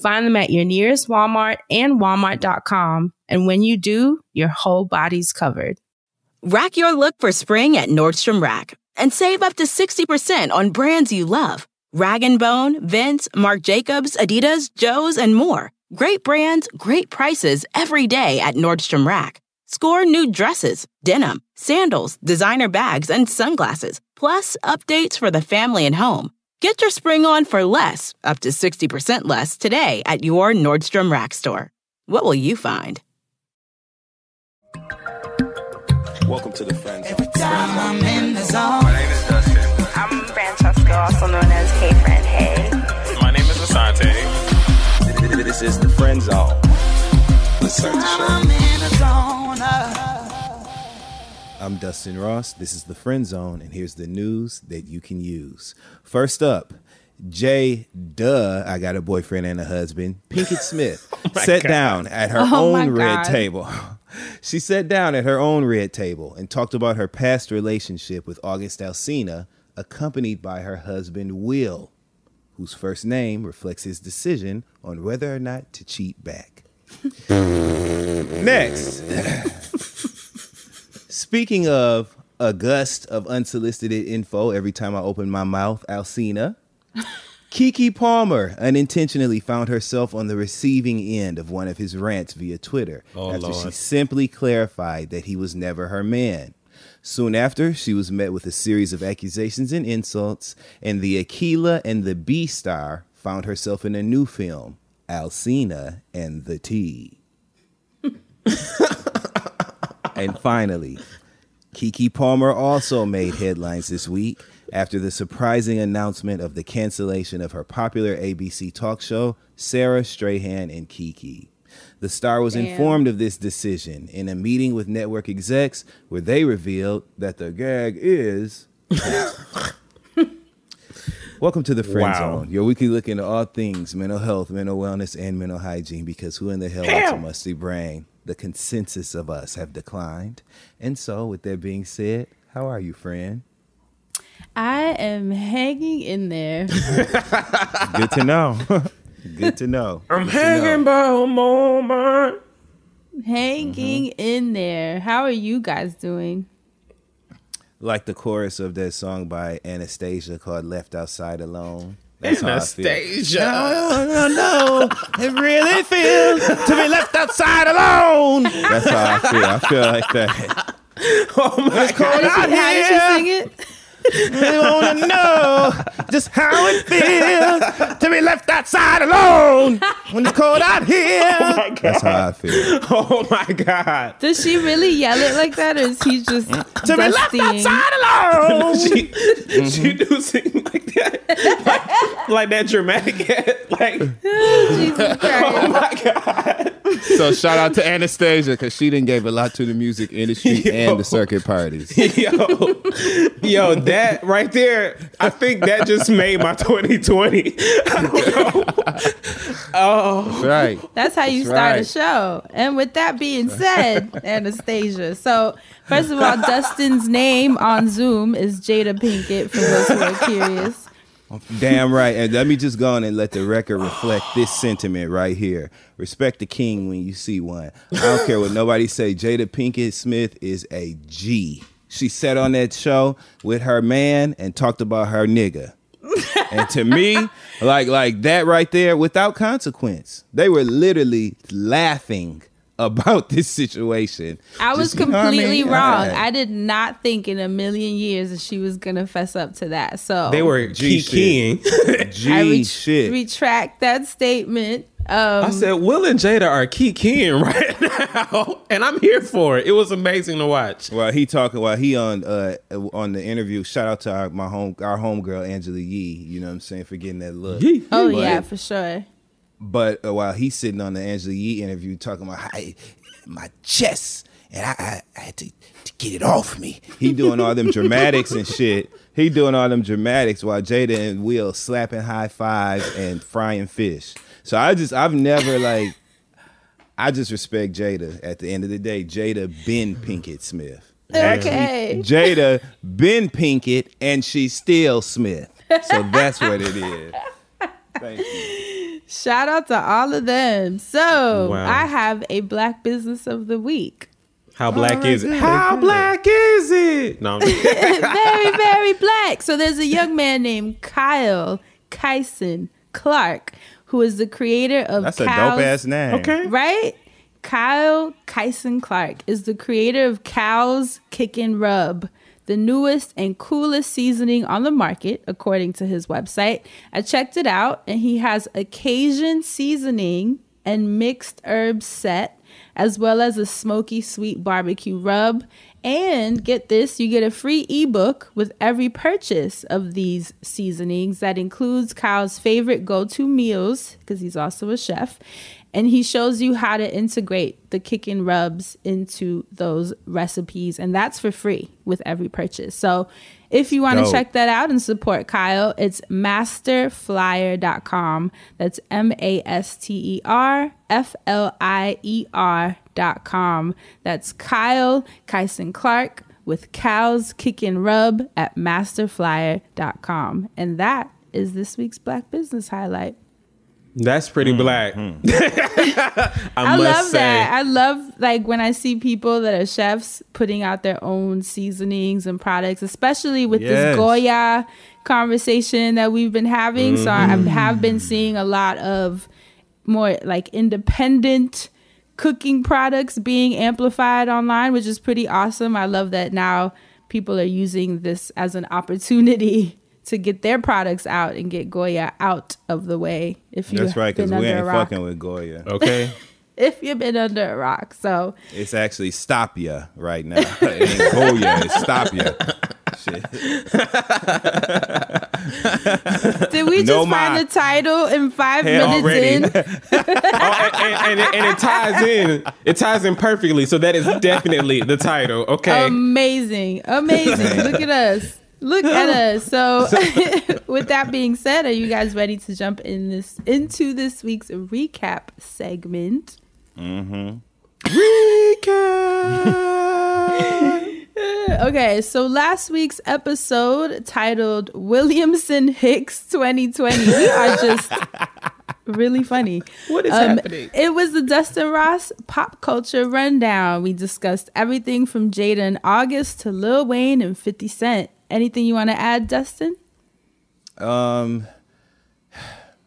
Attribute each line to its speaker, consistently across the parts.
Speaker 1: Find them at your nearest Walmart and walmart.com. And when you do, your whole body's covered.
Speaker 2: Rack your look for spring at Nordstrom Rack and save up to 60% on brands you love. Rag & Bone, Vince, Marc Jacobs, Adidas, Joe's, and more. Great brands, great prices every day at Nordstrom Rack. Score new dresses, denim, sandals, designer bags, and sunglasses, plus updates for the family and home. Get your spring on for less, up to 60% less, today at your Nordstrom Rack store. What will you find?
Speaker 3: Welcome to the Friends.
Speaker 4: Every time I'm in the zone.
Speaker 5: My name is Dustin.
Speaker 6: I'm Francesca, also known as Hey Friend Hey.
Speaker 5: My name is Asante.
Speaker 3: This is the Friend Zone. Let's start the
Speaker 4: I'm
Speaker 3: show.
Speaker 7: I'm Dustin Ross. This is the Friend Zone, and here's the news that you can use. First up, Jay Duh, I got a boyfriend and a husband, Pinkett Smith, sat down at her
Speaker 1: Oh
Speaker 7: own red table. she sat down at her own red table and talked about her past relationship with August Alsina, accompanied by her husband, Will, whose first name reflects his decision on whether or not to cheat back. Next. Speaking of a gust of unsolicited info every time I open my mouth, Alsina, Keke Palmer unintentionally found herself on the receiving end of one of his rants via Twitter
Speaker 8: Oh,
Speaker 7: after she simply clarified that he was never her man. Soon after, she was met with a series of accusations and insults, and the Akeelah and the Bee star found herself in a new film, Alsina and the T. and finally, Keke Palmer also made headlines this week after the surprising announcement of the cancellation of her popular ABC talk show, Sara Strahan and Keke. The star was
Speaker 1: Damn.
Speaker 7: informed of this decision in a meeting with network execs where they revealed that the gag is. Welcome to the Friend
Speaker 8: Wow.
Speaker 7: Zone, your weekly look into all things mental health, mental wellness, and mental hygiene. Because who in the hell wants a musty brain? The consensus of us have declined. And so, with that being said, how are you, friend?
Speaker 1: I am hanging in there.
Speaker 7: Good to know. Good to know.
Speaker 8: I'm
Speaker 7: Good to
Speaker 8: hanging
Speaker 7: know.
Speaker 8: by a moment.
Speaker 1: hanging mm-hmm. in there. How are you guys doing?
Speaker 7: Like the chorus of that song by Anastacia called "Left Outside Alone." That's how I feel.
Speaker 8: Anastacia.
Speaker 7: No, no, no. It really feels to be left outside alone. That's how I feel. I feel like that.
Speaker 8: Oh my
Speaker 1: How did,
Speaker 8: god.
Speaker 1: she, how did she sing it?
Speaker 7: I want to know just how it feels to be left outside alone when it's cold out here.
Speaker 8: Oh my
Speaker 7: That's how I feel.
Speaker 8: Oh my god.
Speaker 1: Does she really yell it like that, or is he just
Speaker 7: To be left outside alone.
Speaker 8: She mm-hmm. she do sing like that. Like, like that dramatic like
Speaker 1: Jesus oh Christ.
Speaker 8: my god.
Speaker 7: So shout out to Anastacia because she didn't gave a lot to the music industry and the circuit parties.
Speaker 8: Yo, yo, that right there, I think that just made my 2020. oh,
Speaker 7: Right.
Speaker 1: That's how you
Speaker 7: That's
Speaker 1: start a show. And with that being said, Anastacia. So, first of all, Dustin's name on Zoom is Jada Pinkett, for those who are curious.
Speaker 7: Damn right. And let me just go on and let the record reflect this sentiment right here. Respect the king when you see one. I don't care what nobody say. Jada Pinkett Smith is a G. She sat on that show with her man and talked about her nigga. and to me, like like that right there, without consequence, they were literally laughing about this situation.
Speaker 1: I was
Speaker 7: Just, you know I
Speaker 1: completely
Speaker 7: mean?
Speaker 1: wrong.
Speaker 7: Yeah.
Speaker 1: I did not think in a million years that she was going to fess up to that. So,
Speaker 8: they were
Speaker 7: G
Speaker 8: kikiing.
Speaker 7: G
Speaker 1: I ret-
Speaker 7: shit.
Speaker 1: retract that statement. Um,
Speaker 8: I said, Will and Jada are kikiing right now, and I'm here for it. It was amazing to watch.
Speaker 7: While he talking, while he on uh on the interview, shout out to our my home our homegirl Angela Yee. You know what I'm saying for getting that look.
Speaker 1: oh,
Speaker 7: But-
Speaker 1: yeah, for sure.
Speaker 7: But uh, while he's sitting on the Angela Yee interview talking about how my chest, and I, I, I had to, to get it off me. He doing all them dramatics and shit. He doing all them dramatics while Jada and Will slapping high fives and frying fish. So I just I've never like I just respect Jada. At the end of the day, Jada been Pinkett Smith.
Speaker 1: Okay.
Speaker 7: Jada been Pinkett and she's still Smith. So that's what it is. Thank you.
Speaker 1: Shout out to all of them. So
Speaker 8: Wow.
Speaker 1: I have a black business of the week.
Speaker 8: How black
Speaker 7: right,
Speaker 8: is it? How black is it? No, I'm
Speaker 1: very, very black. So there's a young man named Kyle Kyson Clark, who is the creator of
Speaker 7: That's a
Speaker 1: Cal's-
Speaker 7: dope ass name.
Speaker 8: okay.
Speaker 1: Right? Kyle Kyson Clark is the creator of Cow's Kickin' Rub, the newest and coolest seasoning on the market, according to his website. I checked it out, and he has a Cajun seasoning and mixed herbs set, as well as a smoky sweet barbecue rub. And get this, you get a free ebook with every purchase of these seasonings that includes Kyle's favorite go to meals, because he's also a chef. And he shows you how to integrate the kicking rubs into those recipes. And that's for free with every purchase. So if you want to check that out and support Kyle, it's masterflier.com. That's M A S T E R F L I E R.com. That's Kyle Kyson Clark with Cow's Kick and Rub at masterflier.com. And that is this week's Black Business Highlight.
Speaker 8: That's pretty
Speaker 7: Mm,
Speaker 8: black. I,
Speaker 1: I
Speaker 8: must
Speaker 1: love
Speaker 8: say.
Speaker 1: that. I love like when I see people that are chefs putting out their own seasonings and products, especially with
Speaker 7: Yes.
Speaker 1: this Goya conversation that we've been having. So I
Speaker 8: Mm-hmm.
Speaker 1: have been seeing a lot of more like independent cooking products being amplified online, which is pretty awesome. I love that now people are using this as an opportunity to get their products out and get Goya out of the way. If you
Speaker 7: That's right, because we ain't fucking with Goya.
Speaker 8: Okay.
Speaker 1: if you've been under a rock. So
Speaker 7: It's actually stop ya right now. it ain't Goya, it's stop ya.
Speaker 1: Did we just
Speaker 7: No,
Speaker 1: find the title in five
Speaker 7: Hell,
Speaker 1: minutes
Speaker 7: already.
Speaker 1: in?
Speaker 8: oh, and, and, and, it, and it ties in. It ties in perfectly. So that is definitely the title. Okay.
Speaker 1: Amazing. Amazing. Look at us. Look at us. So with that being said, are you guys ready to jump in this into this week's recap segment? Recap! Okay, so last week's episode titled Williamson Hicks 2020. We are just really funny.
Speaker 8: What is
Speaker 1: Um,
Speaker 8: happening?
Speaker 1: It was the Dustin Ross pop culture rundown. We discussed everything from Jada and August to Lil Wayne and 50 Cent. Anything you want to add, Dustin?
Speaker 7: Um,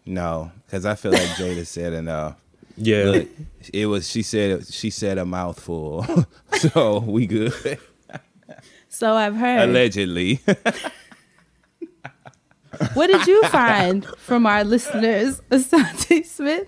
Speaker 7: no, because I feel like Jada said enough.
Speaker 8: yeah.
Speaker 7: Look, it was she said she said a mouthful, so we good.
Speaker 1: So I've heard.
Speaker 7: Allegedly,
Speaker 1: What did you find from our listeners, Asante Smith?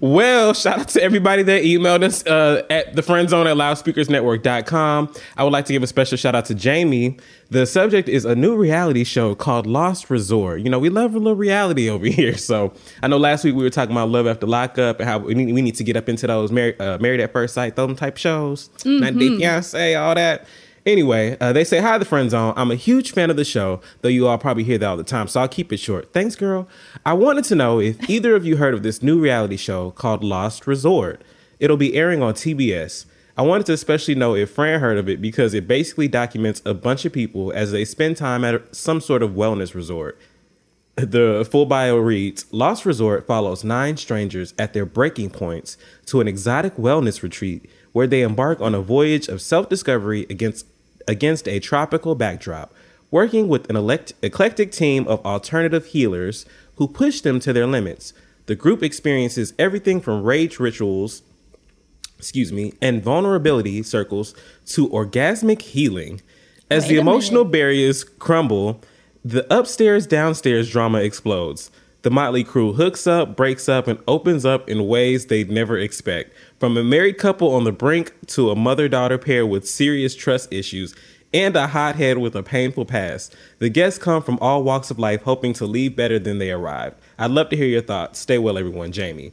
Speaker 8: Well, shout out to everybody that emailed us uh, at the friend zone at loudspeakersnetwork.com. I would like to give a special shout out to Jamie. The subject is a new reality show called Lost Resort. You know, we love a little reality over here. So I know last week we were talking about love after lockup and how we need, we need to get up into those married, uh, married at first sight, those type shows, 90 Day Fiance, all that. Anyway, uh, they say, Hi, the friend zone. I'm a huge fan of the show, though you all probably hear that all the time, so I'll keep it short. Thanks, girl. I wanted to know if either of you heard of this new reality show called Lost Resort. It'll be airing on TBS. I wanted to especially know if Fran heard of it because it basically documents a bunch of people as they spend time at some sort of wellness resort. The full bio reads Lost Resort follows nine strangers at their breaking points to an exotic wellness retreat where they embark on a voyage of self discovery against, against a tropical backdrop, working with an elect, eclectic team of alternative healers who push them to their limits. The group experiences everything from rage rituals, excuse me, and vulnerability circles to orgasmic healing. As
Speaker 1: Wait
Speaker 8: the emotional
Speaker 1: minute.
Speaker 8: barriers crumble, the upstairs downstairs drama explodes. The Motley Crew hooks up, breaks up, and opens up in ways they'd never expect. From a married couple on the brink to a mother daughter pair with serious trust issues and a hothead with a painful past. The guests come from all walks of life hoping to leave better than they arrived. I'd love to hear your thoughts. Stay well, everyone. Jamie.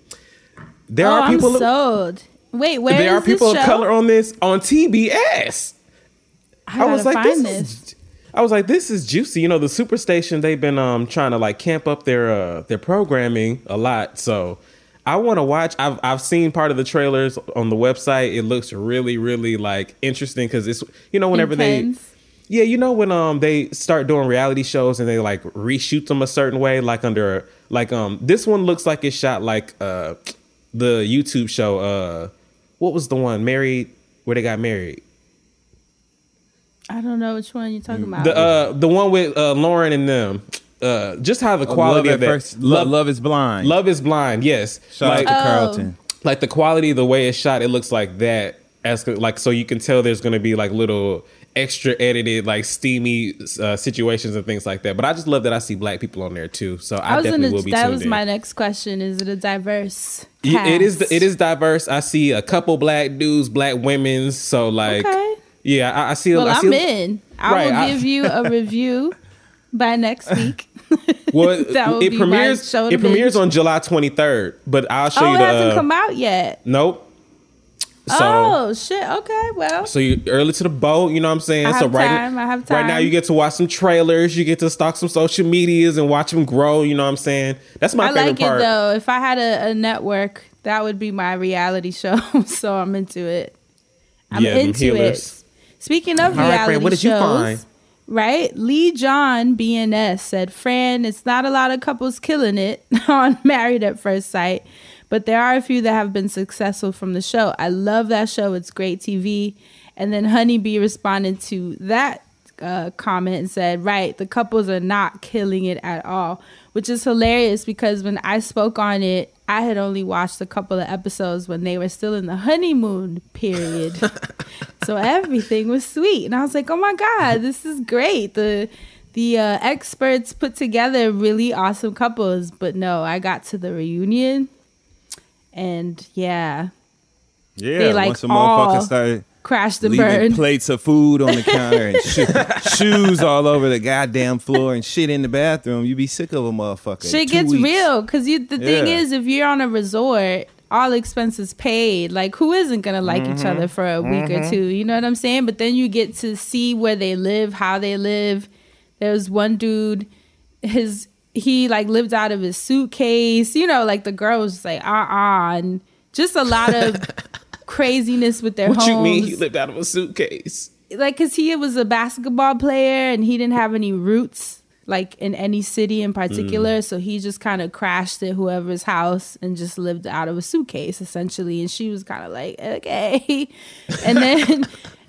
Speaker 8: There
Speaker 1: oh,
Speaker 8: are
Speaker 1: I'm
Speaker 8: people.
Speaker 1: sold. Wait, where
Speaker 8: there are people of color on this on TBS.
Speaker 1: I, gotta
Speaker 8: was like,
Speaker 1: find
Speaker 8: this,
Speaker 1: this.
Speaker 8: I was like, this is juicy. You know, the Superstation they've been um trying to like camp up their uh their programming a lot. So I want to watch. I've I've seen part of the trailers on the website. It looks really really like interesting because it's you know whenever
Speaker 1: Intense.
Speaker 8: they. Yeah, you know when um they start doing reality shows and they like reshoot them a certain way, like under like um this one looks like it's shot like uh the YouTube show uh what was the one married where they got married
Speaker 1: I don't know which one you're talking about.
Speaker 8: the uh the one with uh Lauren and them uh just how the quality
Speaker 7: love
Speaker 8: of
Speaker 7: at
Speaker 8: that
Speaker 7: first, love, love is blind.
Speaker 8: Love is blind yes
Speaker 7: Shout
Speaker 8: like
Speaker 7: out to
Speaker 1: Oh.
Speaker 7: Carlton.
Speaker 8: like the quality the way it's shot it looks like that as like so you can tell there's gonna be like little extra edited like steamy uh, situations and things like that but I just love that I see black people on there too so I,
Speaker 1: I was
Speaker 8: definitely
Speaker 1: gonna.
Speaker 8: will be
Speaker 1: That was
Speaker 8: in.
Speaker 1: my next question. Is it a diverse?
Speaker 8: Yeah, It is. It is diverse. I see a couple black dudes, black women. So like,
Speaker 1: Okay.
Speaker 8: Yeah, I, I see.
Speaker 1: Well,
Speaker 8: I
Speaker 1: I'm in. I
Speaker 8: Right,
Speaker 1: will
Speaker 8: I-
Speaker 1: give you a review by next week.
Speaker 8: Well, it premieres. It premieres on July 23rd, but I'll show
Speaker 1: oh,
Speaker 8: you
Speaker 1: it hasn't
Speaker 8: uh,
Speaker 1: come out yet.
Speaker 8: Nope. So.
Speaker 1: oh shit. Okay. Well,
Speaker 8: So you early to the boat, you know what I'm saying?
Speaker 1: I
Speaker 8: so right,
Speaker 1: time, I have
Speaker 8: right now you get to watch some trailers, you get to stalk some social medias and watch them grow. You know what I'm saying? That's my
Speaker 1: I
Speaker 8: favorite
Speaker 1: like
Speaker 8: part.
Speaker 1: it though. If I had a, a network, that would be my reality show. so I'm into it. I'm
Speaker 8: Yeah,
Speaker 1: into it. Speaking of
Speaker 8: All right,
Speaker 1: reality
Speaker 8: Fran, what did you
Speaker 1: shows,
Speaker 8: find?
Speaker 1: right? Lee John BNS said, "Fran, it's not a lot of couples killing it on Married at First Sight, but there are a few that have been successful from the show. I love that show. It's great TV." And then Honeybee responded to that uh, comment and said, "Right, the couples are not killing it at all," which is hilarious because when I spoke on it, I had only watched a couple of episodes when they were still in the honeymoon period. so everything was sweet, and I was like, "Oh my god, this is great!" The the uh, experts put together really awesome couples, but no, I got to the reunion, and yeah,
Speaker 7: Yeah,
Speaker 1: They, like,
Speaker 7: once a
Speaker 1: all
Speaker 7: started
Speaker 1: crashed and
Speaker 7: leaving
Speaker 1: burned.
Speaker 7: plates of food on the counter and sho- shoes all over the goddamn floor and shit in the bathroom, You'd be sick of a motherfucker.
Speaker 1: Shit
Speaker 7: Two
Speaker 1: gets
Speaker 7: weeks.
Speaker 1: real because you. The thing
Speaker 7: Yeah.
Speaker 1: is, if you're on a resort, all expenses paid. Like, who isn't gonna like each other for a week or two? You know what I'm saying? But then you get to see where they live, how they live. There was one dude, his he like lived out of his suitcase. You know, like the girl was just like uh uh and just a lot of craziness with their
Speaker 8: What
Speaker 1: homes
Speaker 8: you mean? He lived out of a suitcase.
Speaker 1: like because he was a basketball player and he didn't have any roots like in any city in particular
Speaker 8: Mm.
Speaker 1: so he just kind of crashed at whoever's house and just lived out of a suitcase essentially and she was kind of like okay and then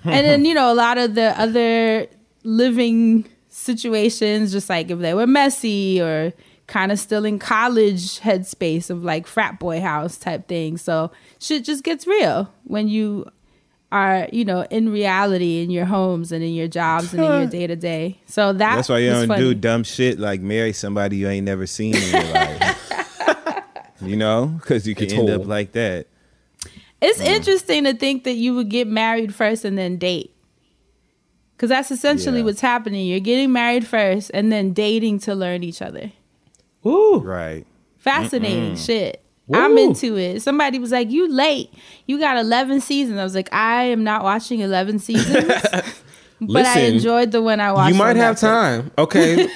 Speaker 1: and then you know a lot of the other living situations just like if they were messy or kind of still in college headspace of like frat boy house type thing so shit just gets real when you are you know in reality in your homes and in your jobs and in your day to day. So that
Speaker 7: That's why you don't
Speaker 1: funny.
Speaker 7: do dumb shit like marry somebody you ain't never seen in your life. you know, because you can
Speaker 8: It's
Speaker 7: end up like that.
Speaker 1: It's mm. interesting to think that you would get married first and then date. Cause that's essentially
Speaker 7: Yeah.
Speaker 1: what's happening. You're getting married first and then dating to learn each other.
Speaker 8: Ooh.
Speaker 7: Right.
Speaker 1: Fascinating shit. I'm into it. Somebody was like, "You late? You got 11 seasons." I was like, "I am not watching 11 seasons." but I enjoyed the one I watched.
Speaker 8: You might have
Speaker 1: Netflix.
Speaker 8: time. Okay.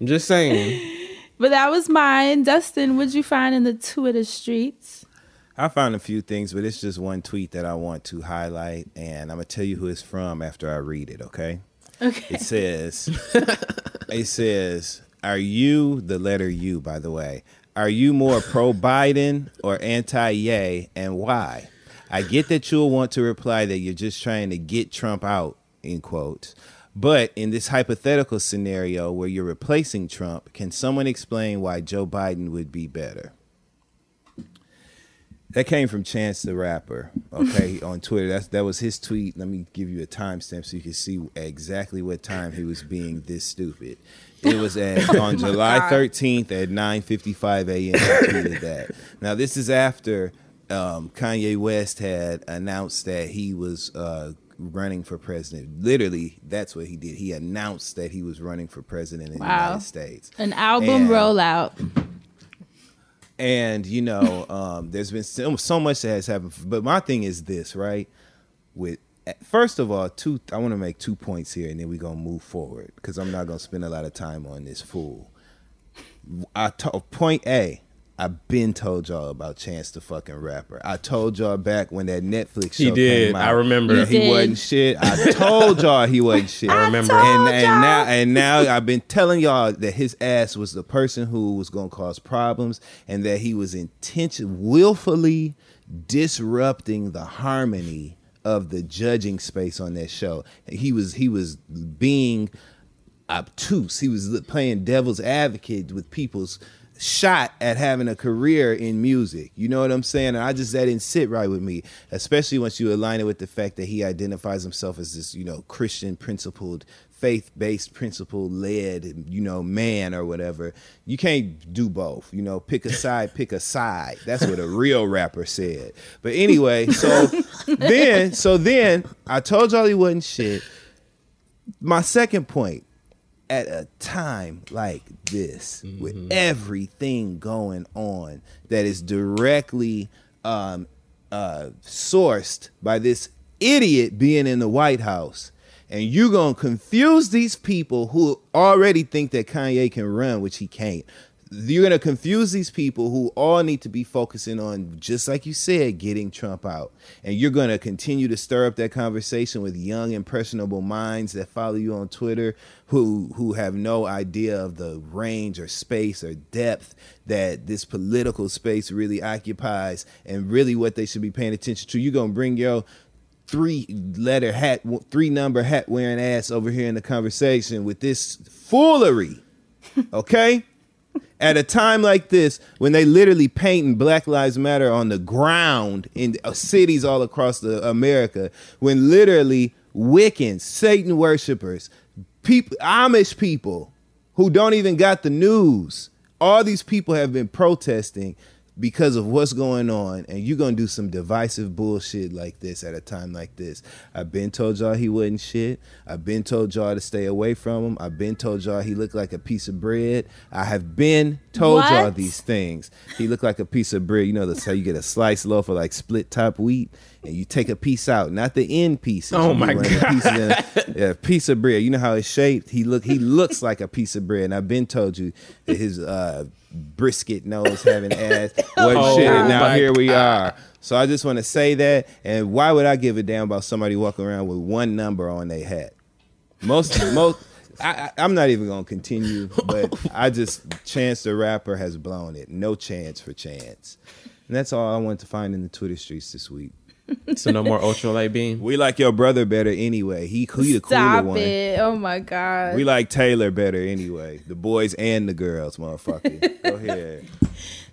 Speaker 8: I'm just saying.
Speaker 1: But that was mine. Dustin, what'd you find in the Twitter streets?
Speaker 7: I found a few things, but it's just one tweet that I want to highlight, and I'm gonna tell you who it's from after I read it. Okay.
Speaker 1: Okay.
Speaker 7: It says, it says, are you the letter U? By the way, are you more pro Biden or anti Yay, and why? I get that you'll want to reply that you're just trying to get Trump out, in quotes. But in this hypothetical scenario where you're replacing Trump, can someone explain why Joe Biden would be better? That came from Chance the Rapper, okay, on Twitter. That was his tweet. Let me give you a timestamp so you can see exactly what time he was being this stupid. It was at on July thirteenth at nine fifty five a.m. He tweeted that. Now this is after um, Kanye West had announced that he was uh, running for president. Literally, that's what he did. He announced that he was running for president in the United States.
Speaker 1: An album
Speaker 7: And-
Speaker 1: rollout.
Speaker 7: and you know, um, there's been so, so much that has happened. But my thing is this, right? With first of all, two. I want to make two points here, and then we're gonna move forward because I'm not gonna spend a lot of time on this fool. I to, point A. I've been told y'all about Chance the fucking rapper. I told y'all back when that Netflix show
Speaker 8: He did.
Speaker 7: came out.
Speaker 8: I remember.
Speaker 7: that
Speaker 1: You
Speaker 7: he wasn't shit. I told y'all he wasn't shit.
Speaker 8: I remember.
Speaker 7: And, and now and now I've been telling y'all that his ass was the person who was gonna cause problems and that he was intention willfully disrupting the harmony of the judging space on that show. He was he was being obtuse. He was playing devil's advocate with people's shot at having a career in music. You know what I'm saying? And I just that didn't sit right with me, especially once you align it with the fact that he identifies himself as this, you know, Christian principled, faith-based, principle-led, you know, man or whatever. You can't do both. You know, pick a side, pick a side. That's what a real rapper said. But anyway, so then, so then I told y'all he wasn't shit. My second point, at a time like this with everything going on that is directly um, uh, sourced by this idiot being in the White House. And you're to confuse these people who already think that Kanye can run, which he can't. You're to confuse these people who all need to be focusing on, just like you said, getting Trump out. And you're to continue to stir up that conversation with young, impressionable minds that follow you on Twitter who who have no idea of the range or space or depth that this political space really occupies and really what they should be paying attention to. You're to bring your three letter hat, three number hat wearing ass over here in the conversation with this foolery. Okay? At a time like this, when they literally painting Black Lives Matter on the ground in uh, cities all across the America, when literally Wiccans, Satan worshippers, people, Amish people who don't even got the news, all these people have been protesting because of what's going on, and you're gonna do some divisive bullshit like this at a time like this. I've been told y'all he wasn't shit. I've been told y'all to stay away from him. I've been told y'all he looked like a piece of bread. I have been told y'all these things. He looked like a piece of bread. You know, that's how you get a sliced loaf of like split top wheat, and you take a piece out, not the end pieces.
Speaker 8: Oh
Speaker 7: You
Speaker 8: my
Speaker 7: get one of the yeah, a piece of bread. You know how it's shaped. He look. He looks like a piece of bread. And I've been told you that his uh, brisket nose having ass. Oh what
Speaker 8: Oh
Speaker 7: shit? And now here we are. So I just want to say that. And why would I give a damn about somebody walking around with one number on their hat? Most most. I, I'm not even gonna continue, but I just Chance the rapper has blown it. No chance for Chance, and that's all I wanted to find in the Twitter streets this week.
Speaker 8: So no more ultralight beam.
Speaker 7: We like your brother better anyway. He, he the cooler
Speaker 1: Stop
Speaker 7: one.
Speaker 1: it. Oh my God.
Speaker 7: We like Taylor better anyway. The boys and the girls, motherfucker. Go ahead.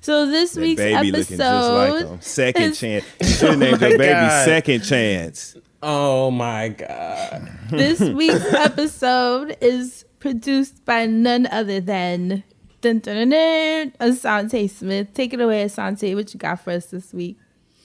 Speaker 1: so this
Speaker 7: That
Speaker 1: week's
Speaker 7: baby looking just like
Speaker 1: episode.
Speaker 7: him. Second
Speaker 1: is-
Speaker 7: chance. You should have named your oh baby
Speaker 8: God.
Speaker 7: Second Chance.
Speaker 8: Oh my god.
Speaker 1: this week's episode is produced by none other than dun, dun, dun, dun, Asante Smith. Take it away, Asante. What you got for us this week?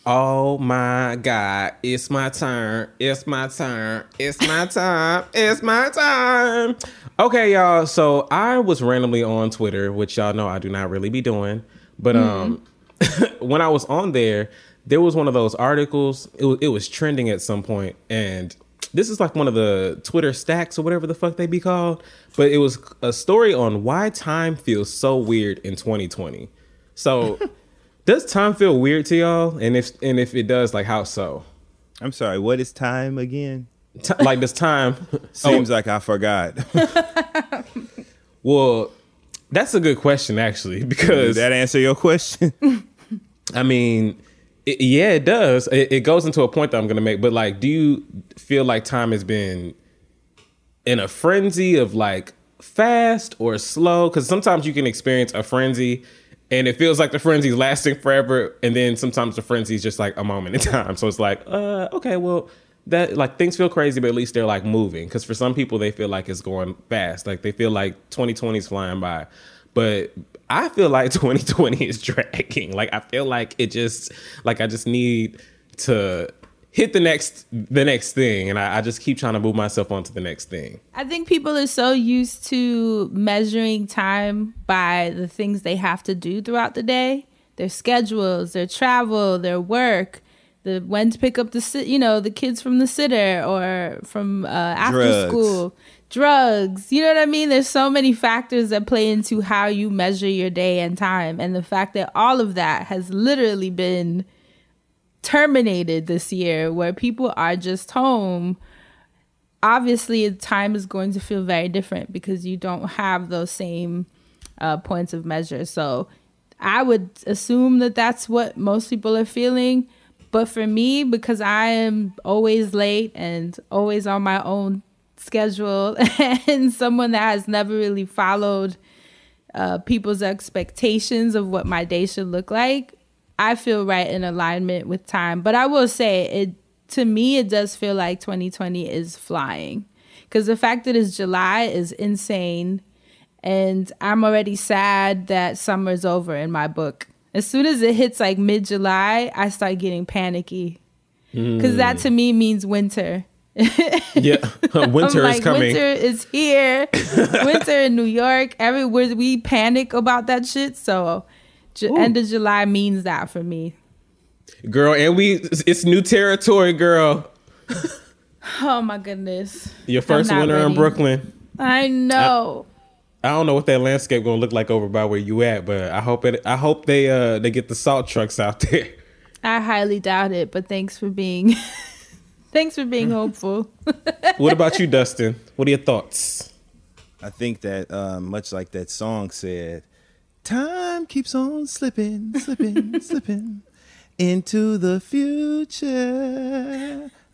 Speaker 8: Oh my god. It's my turn. It's my turn. It's my time. It's my time. Okay, y'all. So I was randomly on Twitter, which y'all know I do not really be doing. But um when I was on there, there was one of those articles. It was, it was trending at some point, and this is like one of the Twitter stacks or whatever the fuck they be called. But it was a story on why time feels so weird in 2020. So, does time feel weird to y'all? And if and if it does, like how so?
Speaker 7: I'm sorry, what is time again?
Speaker 8: Ti- like this time?
Speaker 7: Seems
Speaker 8: Oh,
Speaker 7: like I forgot.
Speaker 8: well, that's a good question actually because
Speaker 7: that answer your question?
Speaker 8: I mean, it, yeah, it does. It, it goes into a point that I'm going to make. But like, do you feel like time has been in a frenzy of like fast or slow? Because sometimes you can experience a frenzy. And it feels like the frenzy's lasting forever, and then sometimes the frenzy's just like a moment in time. So it's like, uh, okay, well, that like things feel crazy, but at least they're like moving. Because for some people, they feel like it's going fast. Like they feel like 2020 is flying by, but I feel like 2020 is dragging. Like I feel like it just like I just need to hit the next the next thing, and I, I just keep trying to move myself onto the next thing.
Speaker 1: I think people are so used to measuring time by the things they have to do throughout the day their schedules, their travel, their work, the when to pick up the sit, you know, the kids from the sitter or from uh, after
Speaker 7: Drugs.
Speaker 1: school, drugs. You know what I mean? There's so many factors that play into how you measure your day and time, and the fact that all of that has literally been terminated this year, where people are just home obviously time is going to feel very different because you don't have those same uh, points of measure. So i would assume that that's what most people are feeling. But for me because i am always late and always on my own schedule and someone that has never really followed uh, people's expectations of what my day should look like i feel right in alignment with time but i will say it to me it does feel like 2020 is flying. Because the fact that it's july is insane and i'm already sad that summer's over in my book. As soon as it hits like mid-july i start getting panicky. Because that to me means winter.
Speaker 8: Yeah, winter
Speaker 1: like,
Speaker 8: is coming.
Speaker 1: winter is here. Winter in new york everywhere we panic about that shit so Ju- end of july means that for me
Speaker 8: Girl, and we it's new territory, girl.
Speaker 1: oh my goodness
Speaker 8: Your first
Speaker 1: I'm not
Speaker 8: winter in. Brooklyn.
Speaker 1: I know.
Speaker 8: I don't know what that landscape gonna look like over by where you at, but I hope it. I hope they uh they get the salt trucks out there.
Speaker 1: I highly doubt it, but thanks for being thanks for being hopeful.
Speaker 8: What about you, Dustin? What are your thoughts?
Speaker 7: I think that um, much like that song said, time keeps on slipping, slipping, slipping into the future.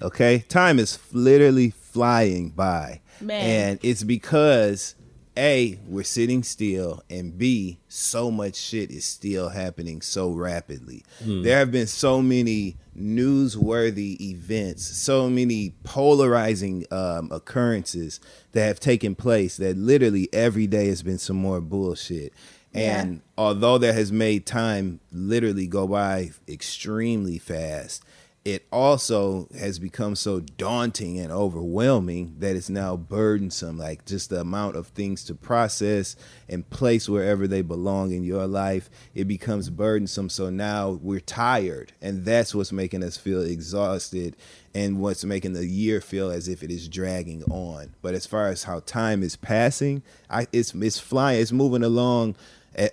Speaker 7: Okay, time is literally flying by,
Speaker 1: Man.
Speaker 7: and it's because a we're sitting still, and b so much shit is still happening so rapidly. There have been so many newsworthy events, so many polarizing um, occurrences that have taken place that literally every day has been some more bullshit.
Speaker 1: Yeah.
Speaker 7: And although that has made time literally go by extremely fast, it also has become so daunting and overwhelming that it's now burdensome. Like just the amount of things to process and place wherever they belong in your life, it becomes burdensome. So now we're tired, and that's what's making us feel exhausted and what's making the year feel as if it is dragging on. But as far as how time is passing, I, it's it's flying, it's moving along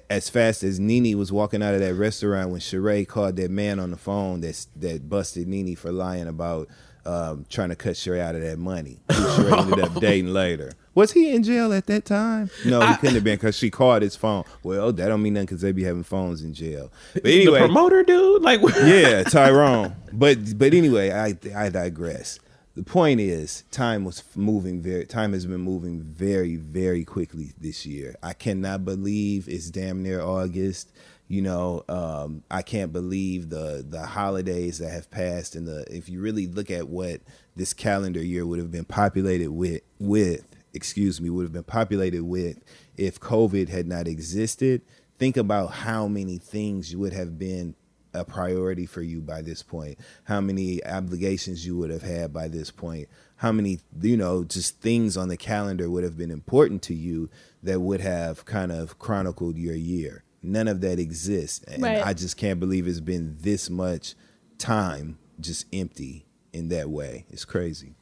Speaker 7: as fast as Nene was walking out of that restaurant when Sheree called that man on the phone that's that busted Nene for lying about um, trying to cut Sheree out of that money. Sheree ended up dating later. Was he in jail at that time? No, he couldn't have been because she called his phone. Well, that don't mean nothing because they be having phones in jail. But anyway,
Speaker 8: the promoter dude, like
Speaker 7: yeah, Tyrone. But but anyway, I I digress. The point is, time was moving very. Time has been moving very very quickly this year. I cannot believe it's damn near August. You know, um, I can't believe the the holidays that have passed, and the if you really look at what this calendar year would have been populated with with excuse me would have been populated with if COVID had not existed. Think about how many things would have been a priority for you by this point how many obligations you would have had by this point how many you know just things on the calendar would have been important to you that would have kind of chronicled your year none of that exists and
Speaker 1: Right.
Speaker 7: i just can't believe it's been this much time just empty in that way it's crazy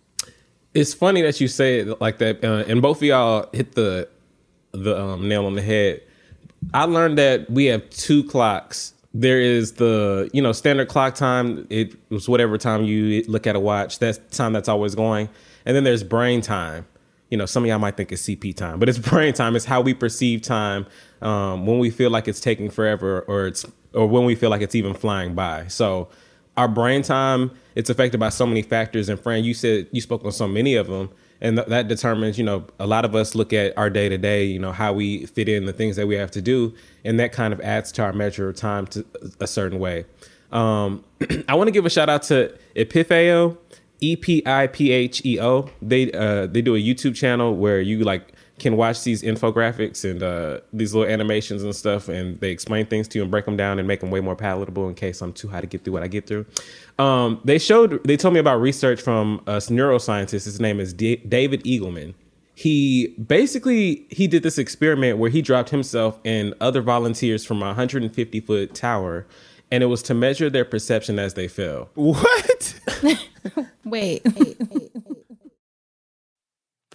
Speaker 8: it's funny that you say it like that, uh, and both of y'all hit the the um, nail on the head. I learned that we have two clocks. There is the you know standard clock time. It was whatever time you look at a watch. That's time that's always going. And then there's brain time. You know, some of y'all might think it's CP time, but it's brain time. It's how we perceive time um, when we feel like it's taking forever, or it's or when we feel like it's even flying by. So our brain time it's affected by so many factors and fran you said you spoke on so many of them and th- that determines you know a lot of us look at our day to day you know how we fit in the things that we have to do. And that kind of adds to our measure of time to a certain way. Um, i want to give a shout out to epipheo e-p-i-p-h-e-o they uh, they do a youtube channel where you like can watch these infographics and uh, these little animations and stuff, and they explain things to you and break them down and make them way more palatable in case I'm too high to get through what I get through. Um, they showed, they told me about research from a neuroscientist. His name is D- David Eagleman. he basically he did this experiment where he dropped himself and other volunteers from a 150 foot tower, and it was to measure their perception as they fell.
Speaker 7: What?
Speaker 1: Wait. Wait. Wait.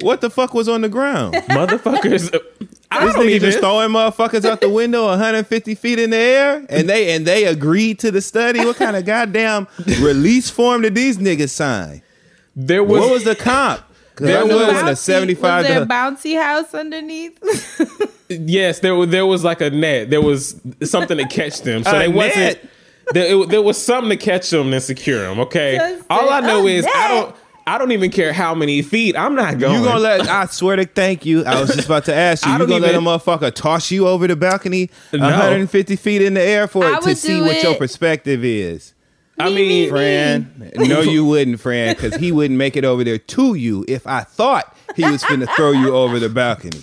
Speaker 7: What the fuck was on the ground?
Speaker 8: Motherfuckers, I
Speaker 7: This nigga
Speaker 8: even.
Speaker 7: just throwing motherfuckers out the window 150 feet in the air, and they and they agreed to the study. What kind of goddamn release form did these niggas sign?
Speaker 8: There was,
Speaker 7: What was the comp?
Speaker 8: There
Speaker 7: I know it
Speaker 8: was-
Speaker 7: wasn't a 75
Speaker 1: Was there a
Speaker 7: to,
Speaker 1: bouncy house underneath?
Speaker 8: yes, there was there was like a net. There was something to catch them, so
Speaker 7: A
Speaker 8: they wasn't. There, it- there was something to catch them and secure them. Okay,
Speaker 1: Just
Speaker 8: all I know
Speaker 1: "A
Speaker 8: is I don't. I don't even care how many feet. I'm not going.
Speaker 7: You gonna let? I swear to thank you. I was just about to ask you. You
Speaker 8: don't
Speaker 7: gonna let a motherfucker toss you over the balcony,
Speaker 8: No.
Speaker 7: 150 feet in the air for
Speaker 1: I
Speaker 7: it to see
Speaker 1: do
Speaker 7: what your perspective is?
Speaker 8: I mean,
Speaker 7: Fran, no, you wouldn't, Fran, because he wouldn't make it over there to you if I thought he was gonna throw you over the balcony.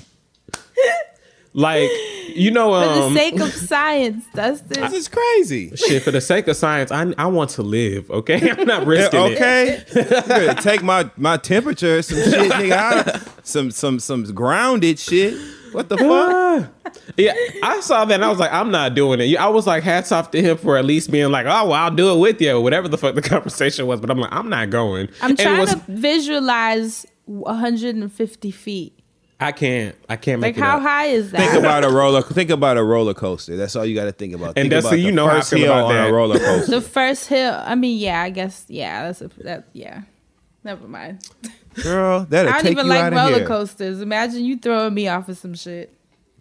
Speaker 8: Like you know,
Speaker 1: For the
Speaker 8: um,
Speaker 1: sake of science, Dustin.
Speaker 7: This is crazy.
Speaker 8: shit. For the sake of science, I I want to live. Okay, I'm not risking it.
Speaker 7: okay, you better take my my temperature, some shit, nigga, out some some some grounded shit. What the fuck?
Speaker 8: Yeah, I saw that and I was like, I'm not doing it. I was like, hats off to him for at least being like, oh, well, I'll do it with you, or whatever the fuck the conversation was. But I'm like, I'm not going.
Speaker 1: I'm
Speaker 8: And
Speaker 1: trying
Speaker 8: was-
Speaker 1: to visualize 150 feet.
Speaker 8: I can't. I can't make
Speaker 1: Like,
Speaker 8: it
Speaker 1: how
Speaker 8: up.
Speaker 1: high is that?
Speaker 7: Think about a roller. Think about a roller coaster. That's all you got to think about.
Speaker 8: And
Speaker 7: think
Speaker 8: that's
Speaker 7: about
Speaker 8: so you
Speaker 7: the
Speaker 8: know how I
Speaker 7: first
Speaker 8: feel
Speaker 7: hill
Speaker 8: about
Speaker 7: on
Speaker 8: that.
Speaker 7: a roller coaster.
Speaker 1: the first hill. I mean, yeah, I guess, yeah, that's a, that, yeah. Never mind.
Speaker 7: Girl, that'll
Speaker 1: I don't
Speaker 7: take
Speaker 1: even
Speaker 7: you
Speaker 1: like roller
Speaker 7: here.
Speaker 1: coasters. Imagine you throwing me off of some shit.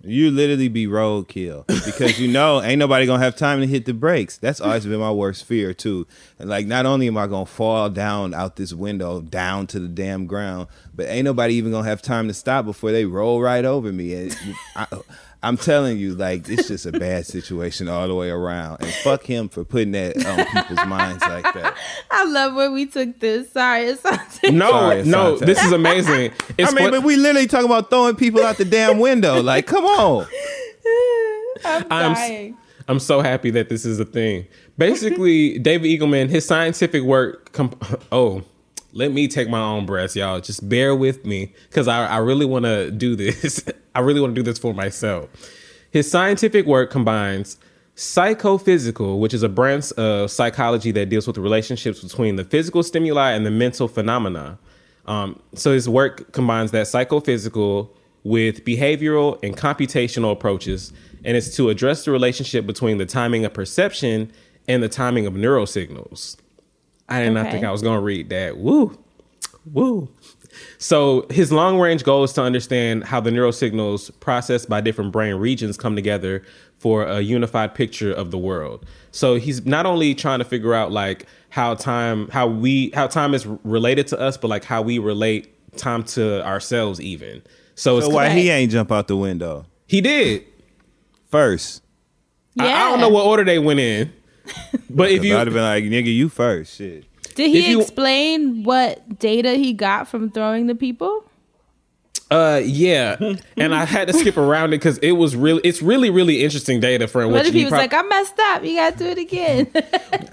Speaker 7: You literally be roadkill because you know ain't nobody gonna have time to hit the brakes. That's always been my worst fear too. And like, not only am I gonna fall down out this window down to the damn ground, but ain't nobody even gonna have time to stop before they roll right over me. I, I'm telling you, like, it's just a bad situation all the way around. And fuck him for putting that on people's minds like that.
Speaker 1: I love where we took this. Sorry, it's something.
Speaker 8: No,
Speaker 7: Sorry,
Speaker 8: no,
Speaker 7: Asante.
Speaker 8: this is amazing. It's
Speaker 7: I mean,
Speaker 8: what-
Speaker 7: but we literally talking about throwing people out the damn window. Like, come on.
Speaker 1: I'm
Speaker 8: I'm
Speaker 1: dying.
Speaker 8: I'm so happy that this is a thing. Basically, David Eagleman, his scientific work. Comp- oh, let me take my own breaths, y'all. Just bear with me because I, I really want to do this. I really want to do this for myself. His scientific work combines psychophysical, which is a branch of psychology that deals with the relationships between the physical stimuli and the mental phenomena. Um, so his work combines that psychophysical with behavioral and computational approaches, and it's to address the relationship between the timing of perception and the timing of neural signals. I did not think I was going to read that. Woo, woo. So his long range goal is to understand how the neural signals processed by different brain regions come together for a unified picture of the world. So he's not only trying to figure out like how time how we how time is related to us, but like how we relate time to ourselves even. So, it's
Speaker 7: So why he ain't jump out the window
Speaker 8: he did.
Speaker 7: first?
Speaker 8: I, I don't know what order they went in. But if
Speaker 7: If
Speaker 8: you
Speaker 7: I'd have been like, nigga, you first. Shit.
Speaker 1: Did he
Speaker 8: you-
Speaker 1: explain what data he got from throwing the people?
Speaker 8: Uh, yeah, and I had to skip around it because it was really, it's really, really interesting data for him.
Speaker 1: What if he was
Speaker 8: prob-
Speaker 1: like, I messed up. You got to do it again.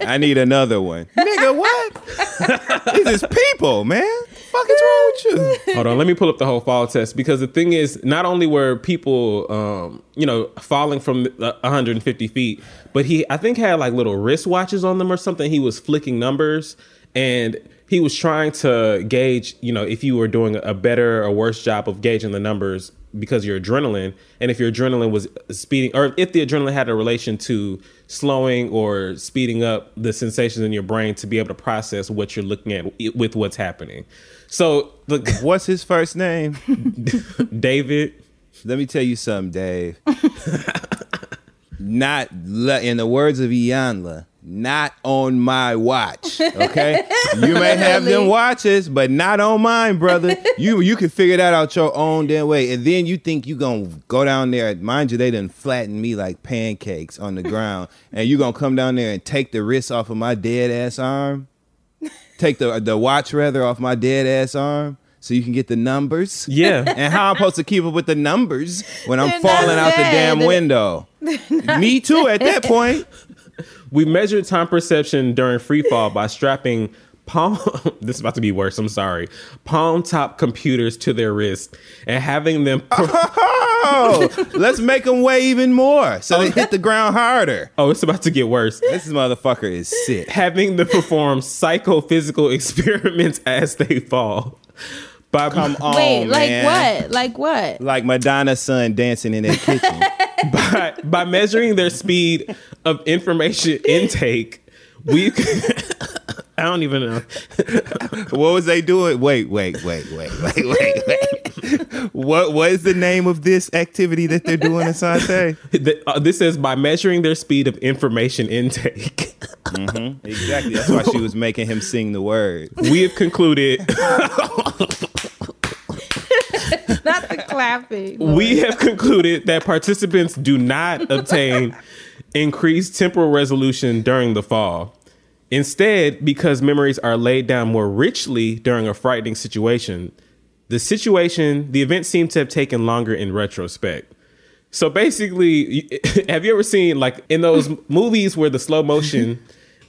Speaker 7: I need another one. nigga, what? These is people, man. fuck is wrong with you?
Speaker 8: Hold on, let me pull up the whole fall test because the thing is, not only were people, um, you know, falling from 150 feet, but he, I think, had like little wristwatches on them or something. He was flicking numbers and he was trying to gauge, you know, if you were doing a better or worse job of gauging the numbers because your adrenaline, and if your adrenaline was speeding, or if the adrenaline had a relation to slowing or speeding up the sensations in your brain to be able to process what you're looking at with what's happening. So the
Speaker 7: What's his first name?
Speaker 8: David.
Speaker 7: Let me tell you something, Dave. Not in the words of Iyanla, not on my watch. Okay, you may have them watches, but not on mine, brother. You you can figure that out your own damn way, and then you think you gonna go down there. Mind you, they done flatten me like pancakes on the ground, and you gonna come down there and take the wrist off of my dead ass arm, take the the watch rather off my dead ass arm. So you can get the numbers.
Speaker 8: Yeah.
Speaker 7: And how I'm supposed to keep up with the numbers when I'm
Speaker 1: They're
Speaker 7: falling
Speaker 1: not
Speaker 7: out the damn
Speaker 1: dead.
Speaker 7: window. Me too at that point.
Speaker 8: We measured time perception during free fall by strapping palm this is about to be worse, I'm sorry. Palm top computers to their wrist and having them
Speaker 7: Oh, let's make them weigh even more so they hit the ground harder.
Speaker 8: Oh, it's about to get worse.
Speaker 7: This motherfucker is sick.
Speaker 8: Having them perform psychophysical experiments as they fall.
Speaker 7: Come on,
Speaker 1: Wait, like
Speaker 7: man.
Speaker 1: what? Like what?
Speaker 7: Like Madonna's son dancing in their kitchen.
Speaker 8: by, by measuring their speed of information intake, we I don't even know.
Speaker 7: what was they doing? Wait, wait, wait, wait, wait, wait, wait. what what is the name of this activity that they're doing, Assanté?
Speaker 8: The- uh, This is by measuring their speed of information intake.
Speaker 7: Exactly. That's why she was making him sing the word.
Speaker 8: We have concluded
Speaker 1: clapping.
Speaker 8: we have concluded that participants do not obtain increased temporal resolution during the fall. Instead, because memories are laid down more richly during a frightening situation, the situation, the event seemed to have taken longer in retrospect. So basically, have you ever seen like in those movies where the slow motion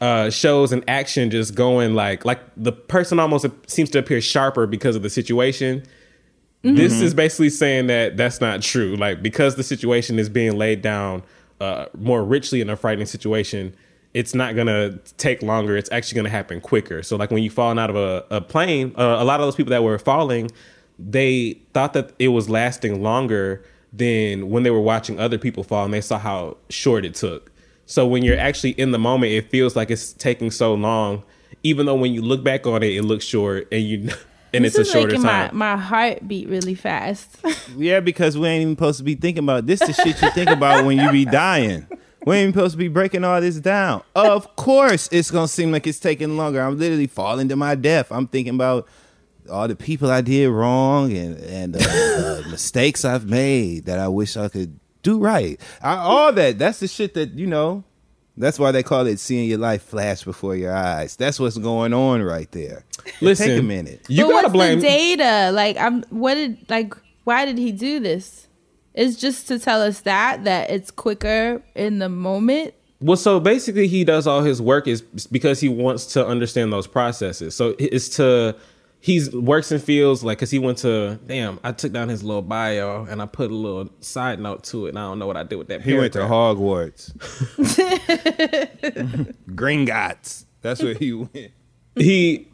Speaker 8: uh, shows an action just going like like the person almost seems to appear sharper because of the situation? This is basically saying that that's not true. Like because the situation is being laid down uh, more richly in a frightening situation, it's not gonna take longer. It's actually gonna happen quicker. So like when you falling out of a, a plane, uh, a lot of those people that were falling, they thought that it was lasting longer than when they were watching other people fall, and they saw how short it took. So when you're actually in the moment, it feels like it's taking so long, even though when you look back on it, it looks short, and you and
Speaker 1: this
Speaker 8: it's a
Speaker 1: is
Speaker 8: shorter
Speaker 1: making
Speaker 8: time.
Speaker 1: my, my heart beat really fast.
Speaker 7: Yeah, because we ain't even supposed to be thinking about this. The shit you think about when you be dying. We ain't even supposed to be breaking all this down. Of course, it's gonna seem like it's taking longer. I'm literally falling to my death. I'm thinking about all the people I did wrong and and uh, uh, mistakes I've made that I wish I could do right. I, all that. That's the shit that you know. That's why they call it seeing your life flash before your eyes. That's what's going on right there.
Speaker 8: Listen,
Speaker 7: take a minute.
Speaker 8: You
Speaker 1: but
Speaker 8: gotta
Speaker 1: what's
Speaker 8: blame.
Speaker 1: the data? Like, I'm. What did like? Why did he do this? It's just to tell us that that it's quicker in the moment.
Speaker 8: Well, so basically, he does all his work is because he wants to understand those processes. So it's to he's works and feels like because he went to damn. I took down his little bio and I put a little side note to it, and I don't know what I did with that.
Speaker 7: He went to
Speaker 8: paragraph.
Speaker 7: Hogwarts. Gringotts. That's where he went.
Speaker 8: he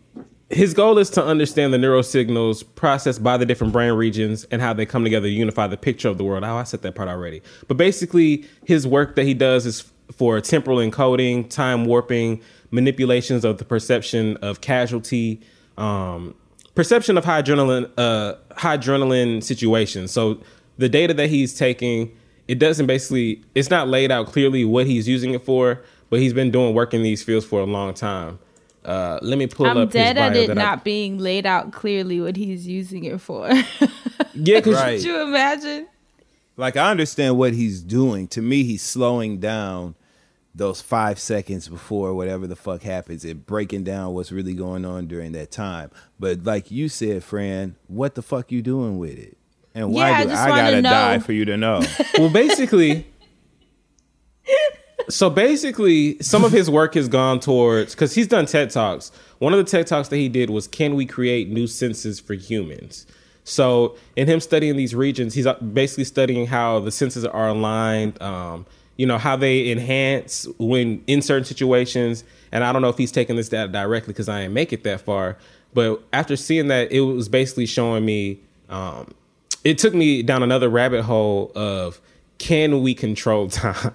Speaker 8: his goal is to understand the neural signals processed by the different brain regions and how they come together to unify the picture of the world. Oh, I said that part already. But basically, his work that he does is for temporal encoding, time warping, manipulations of the perception of casualty, um, perception of high adrenaline, uh, high adrenaline situations. So the data that he's taking, it doesn't basically, it's not laid out clearly what he's using it for, but he's been doing work in these fields for a long time. Uh, let me pull
Speaker 1: I'm
Speaker 8: up
Speaker 1: dead
Speaker 8: his bio
Speaker 1: at it
Speaker 8: that I-
Speaker 1: not being laid out clearly what he's using it for.
Speaker 8: yeah, because
Speaker 7: Right.
Speaker 1: Could you imagine?
Speaker 7: Like I understand what he's doing. To me, he's slowing down those five seconds before whatever the fuck happens and breaking down what's really going on during that time. But like you said, Fran, what the fuck you doing with it? And why
Speaker 1: Yeah, I
Speaker 7: do
Speaker 1: just
Speaker 7: I, gotta
Speaker 1: know.
Speaker 7: die for you to know?
Speaker 8: well, basically, so basically, some of his work has gone towards because he's done TED talks. One of the TED talks that he did was, "Can we create new senses for humans?" So, in him studying these regions, he's basically studying how the senses are aligned. Um, you know how they enhance when in certain situations. And I don't know if he's taking this data directly because I didn't make it that far. But after seeing that, it was basically showing me. Um, it took me down another rabbit hole of can we control time?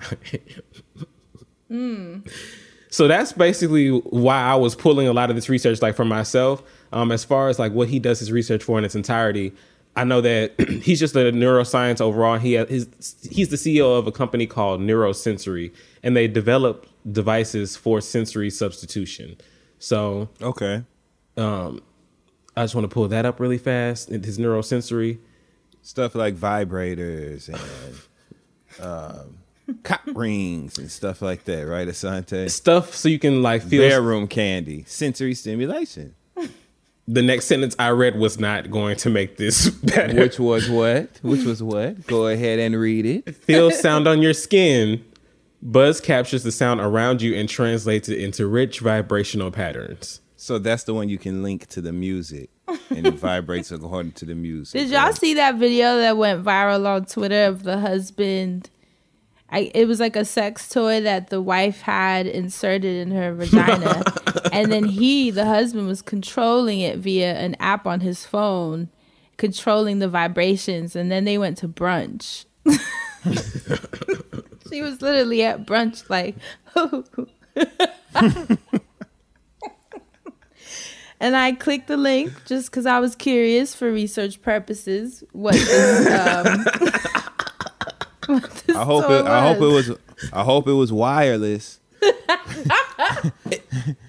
Speaker 8: So that's basically why I was pulling a lot of this research like for myself. Um, as far as like what he does his research for in its entirety, I know that he's just a neuroscience overall. He his he's the CEO of a company called Neosensory, and they develop devices for sensory substitution. So
Speaker 7: Okay.
Speaker 8: um, I just want to pull that up really fast. His Neosensory.
Speaker 7: Stuff like vibrators and um, cock rings and stuff like that, right, Assanté?
Speaker 8: stuff so you can like feel
Speaker 7: Bedroom candy, sensory stimulation.
Speaker 8: The next sentence I read was not going to make this better.
Speaker 7: Which was what? Which was what? Go ahead and read it.
Speaker 8: feel sound on your skin. Buzz captures the sound around you and translates it into rich vibrational patterns.
Speaker 7: So that's the one you can link to the music, and it vibrates according to the music.
Speaker 1: Did y'all see that video that went viral on Twitter of the husband? I, it was like a sex toy that the wife had inserted in her vagina. and then he, the husband, was controlling it via an app on his phone, controlling the vibrations. And then they went to brunch. she was literally at brunch, like, And I clicked the link just because I was curious for research purposes. What this, um,
Speaker 7: I hope
Speaker 1: toy
Speaker 7: it. I hope it was. I hope it was wireless.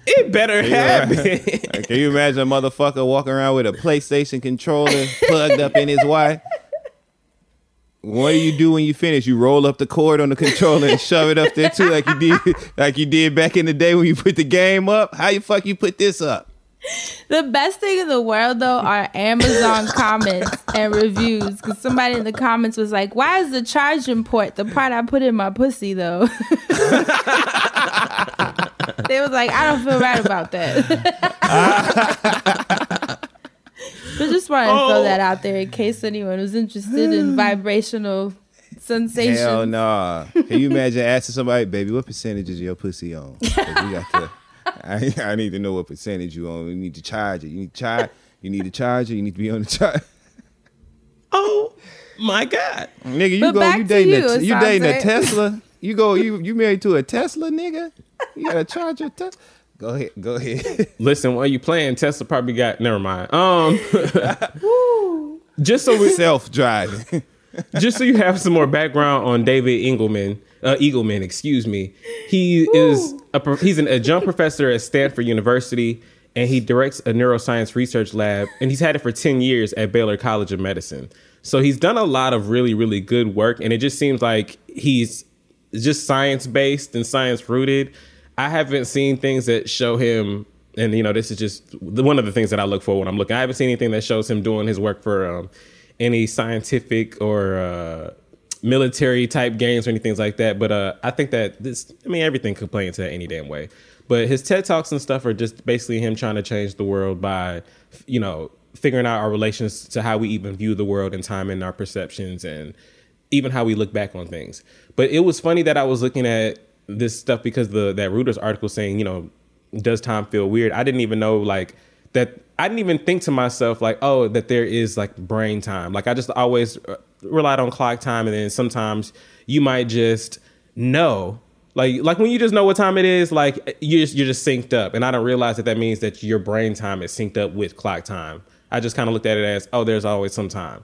Speaker 8: It better have been.
Speaker 7: Can you imagine a motherfucker walking around with a PlayStation controller plugged up in his wife? What do you do when you finish? You roll up the cord on the controller and shove it up there too, like you did, like you did back in the day when you put the game up. How you fuck you put this up?
Speaker 1: The best thing in the world, though, are Amazon comments and reviews. Because somebody in the comments was like, "Why is the charging port the part I put in my pussy?" Though they was like, "I don't feel right about that." but just wanted to throw that out there in case anyone was interested in vibrational sensations.
Speaker 7: Hell nah. Can you imagine asking somebody, baby, what percentage is your pussy on? 'Cause we got to. I, I need to know what percentage you on. You need to charge it. You need to charge. You need to charge it. You need to be on the charge.
Speaker 8: oh my God.
Speaker 7: Nigga, you
Speaker 1: But
Speaker 7: go. You
Speaker 1: to
Speaker 7: dating
Speaker 1: you,
Speaker 7: a, you dating a Tesla. You go. You you married to a Tesla, nigga. You got to charge your Tesla. Go ahead. Go ahead.
Speaker 8: Listen, while you playing, Tesla probably got never mind. Um just so we
Speaker 7: Self driving.
Speaker 8: just so you have some more background on David Engelman, uh, Eagleman, excuse me. He is a he's an adjunct professor at Stanford University, and he directs a neuroscience research lab, and he's had it for ten years at Baylor College of Medicine. So he's done a lot of really, really good work, and it just seems like he's just science based and science rooted. I haven't seen things that show him, and you know, this is just one of the things that I look for when I'm looking. I haven't seen anything that shows him doing his work for um, any scientific or uh, military type games or anything like that. But uh, I think that this, I mean, everything could play into that any damn way. But his TED talks and stuff are just basically him trying to change the world by, you know, figuring out our relations to how we even view the world and time and our perceptions and even how we look back on things. But it was funny that I was looking at this stuff because the that Reuters article saying, you know, does time feel weird? I didn't even know like that. I didn't even think to myself like, oh, that there is like brain time. Like I just always relied on clock time, and then sometimes you might just know. Like, like when you just know what time it is, like you're just, you're just synced up, and I don't realize that that means that your brain time is synced up with clock time. I just kind of looked at it as, oh, there's always some time,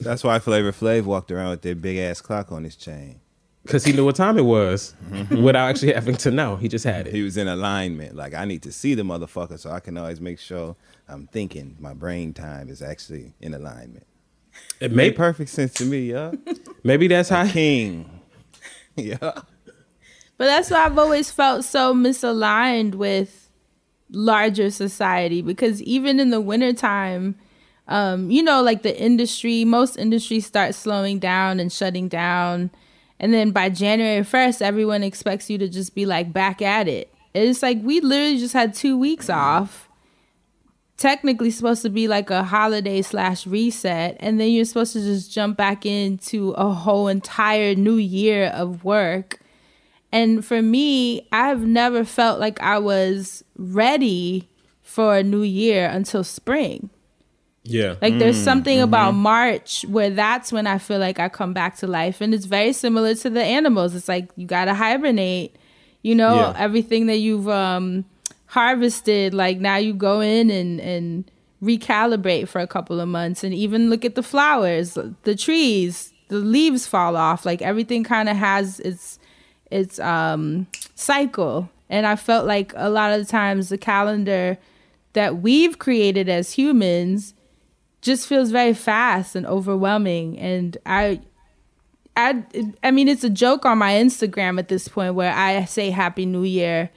Speaker 7: That's why Flavor Flav walked around with that big ass clock on his chain.
Speaker 8: because he knew what time it was mm-hmm. without actually having to know. He just had it.
Speaker 7: He was in alignment. Like I need to see the motherfucker so I can always make sure I'm thinking my brain time is actually in alignment.
Speaker 8: It
Speaker 7: Made
Speaker 8: made
Speaker 7: perfect sense to me, yeah.
Speaker 8: maybe that's how
Speaker 7: King. yeah.
Speaker 1: But that's why I've always felt so misaligned with larger society because even in the wintertime, um, you know, like the industry, most industries start slowing down and shutting down. And then by January 1st, everyone expects you to just be like back at it. It's like we literally just had two weeks off. Technically supposed to be like a holiday slash reset, and then you're supposed to just jump back into a whole entire new year of work. And for me, I've never felt like I was ready for a new year until spring.
Speaker 8: yeah.
Speaker 1: Like there's something about March where that's when I feel like I come back to life. And it's very similar to the animals. It's like you gotta hibernate. You know,
Speaker 8: Yeah.
Speaker 1: everything that you've um harvested, like now you go in and and recalibrate for a couple of months and even look at the flowers, the trees, the leaves fall off. Like everything kind of has its its um cycle. And I felt like a lot of the times the calendar that we've created as humans just feels very fast and overwhelming and I I I mean it's a joke on my Instagram at this point where I say happy new year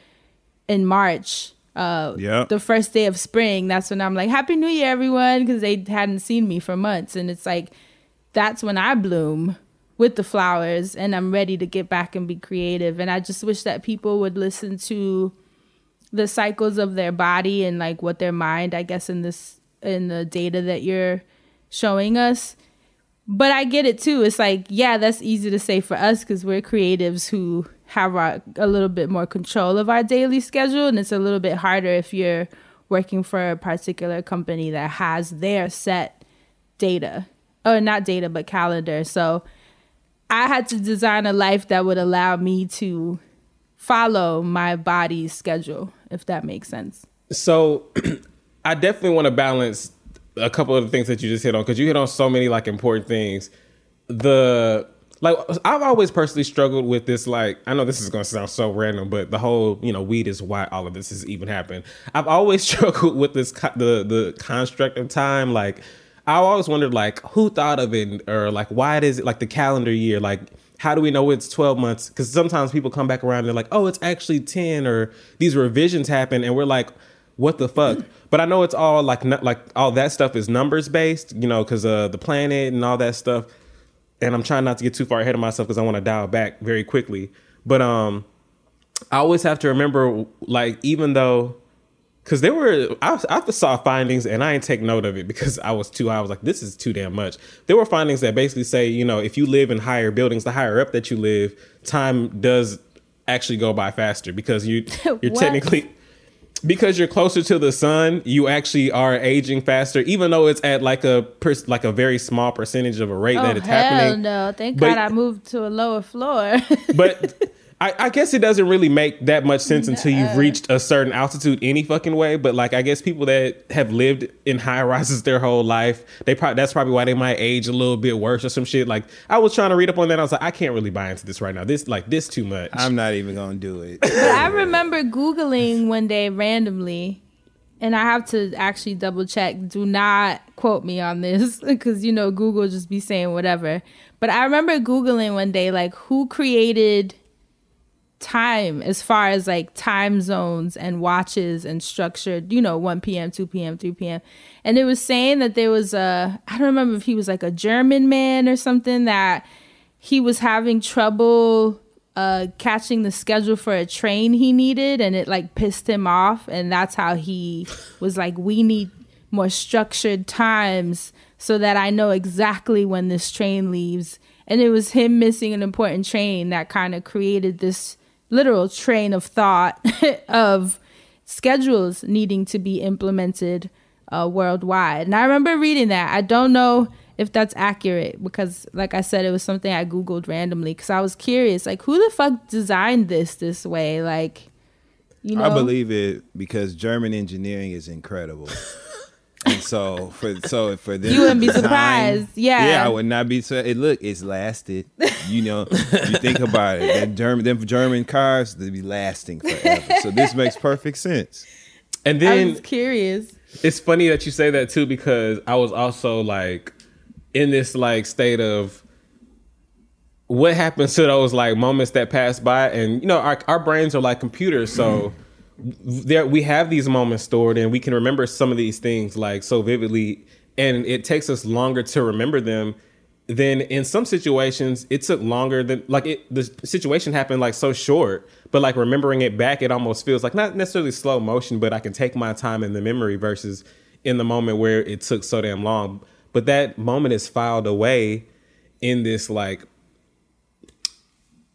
Speaker 1: in March uh
Speaker 7: Yep.
Speaker 1: the first day of spring that's when I'm like happy new year everyone because they hadn't seen me for months. And it's like that's when I bloom with the flowers and I'm ready to get back and be creative. And I just wish that people would listen to the cycles of their body and like what their mind I guess in this in the data that you're showing us but I get it too. It's like, yeah, that's easy to say for us because we're creatives who have our, a little bit more control of our daily schedule. And it's a little bit harder if you're working for a particular company that has their set data or not data, but calendar. So I had to design a life that would allow me to follow my body's schedule, if that makes sense.
Speaker 8: So I definitely want to balance a couple of the things that you just hit on because you hit on so many like important things. The like I've always personally struggled with this. Like I know this is going to sound so random, but the whole you know weed is why all of this has even happened. I've always struggled with this co- the the construct of time. Like I always wondered like who thought of it or like why is it like the calendar year like how do we know it's 12 months because sometimes people come back around and they're like oh it's actually 10 or these revisions happen and we're like what the fuck but i know it's all like like all that stuff is numbers based you know because uh the planet and all that stuff. And i'm trying not to get too far ahead of myself because i want to dial back very quickly. But um i always have to remember like even though because there were I, I saw findings and i didn't take note of it because i was too i was like this is too damn much. There were findings that basically say you know if you live in higher buildings the higher up that you live time does actually go by faster because you you're technically because you're closer to the sun you actually are aging faster even though it's at like a like a very small percentage of a rate that
Speaker 1: oh,
Speaker 8: it's
Speaker 1: hell
Speaker 8: happening
Speaker 1: no. Thank
Speaker 8: But-
Speaker 1: God I moved to a lower floor.
Speaker 8: but I, I guess it doesn't really make that much sense until you've reached a certain altitude any fucking way. But like, I guess people that have lived in high rises their whole life, they probably that's probably why they might age a little bit worse or some shit. Like, I was trying to read up on that. I was like, I can't really buy into this right now. This like this too much.
Speaker 7: I'm not even gonna do it.
Speaker 1: But I remember Googling one day randomly, and I have to actually double check. Do not quote me on this because you know Google just be saying whatever. But I remember Googling one day, like, who created time as far as like time zones and watches and structured, you know, 1 p.m., 2 p.m., 3 p.m. And it was saying that there was a, I don't remember if he was like a German man or something that he was having trouble uh catching the schedule for a train he needed and it like pissed him off and that's how he was like we need more structured times so that I know exactly when this train leaves and it was him missing an important train that kind of created this literal train of thought of schedules needing to be implemented uh, worldwide. And I remember reading that. I don't know if that's accurate because, like I said, it was something I Googled randomly because I was curious, like, who the fuck designed this this way? Like, you know,
Speaker 7: I believe it because German engineering is incredible. and so for so for them,
Speaker 1: You wouldn't be
Speaker 7: to design-
Speaker 1: surprised. Yeah.
Speaker 7: yeah, I would not be. So it look, it's lasted. You know, you think about it. That German, them German cars, they be lasting forever. So this makes perfect sense.
Speaker 8: and
Speaker 1: I
Speaker 8: then
Speaker 1: was curious.
Speaker 8: it's funny that you say that too because I was also like in this like state of what happens to those like moments that pass by and you know our, our brains are like computers so mm-hmm. There we have these moments stored and we can remember some of these things like so vividly and it takes us longer to remember them then in some situations it took longer than like it the situation happened like so short but like remembering it back it almost feels like not necessarily slow motion but i can take my time in the memory versus in the moment where it took so damn long. But that moment is filed away in this like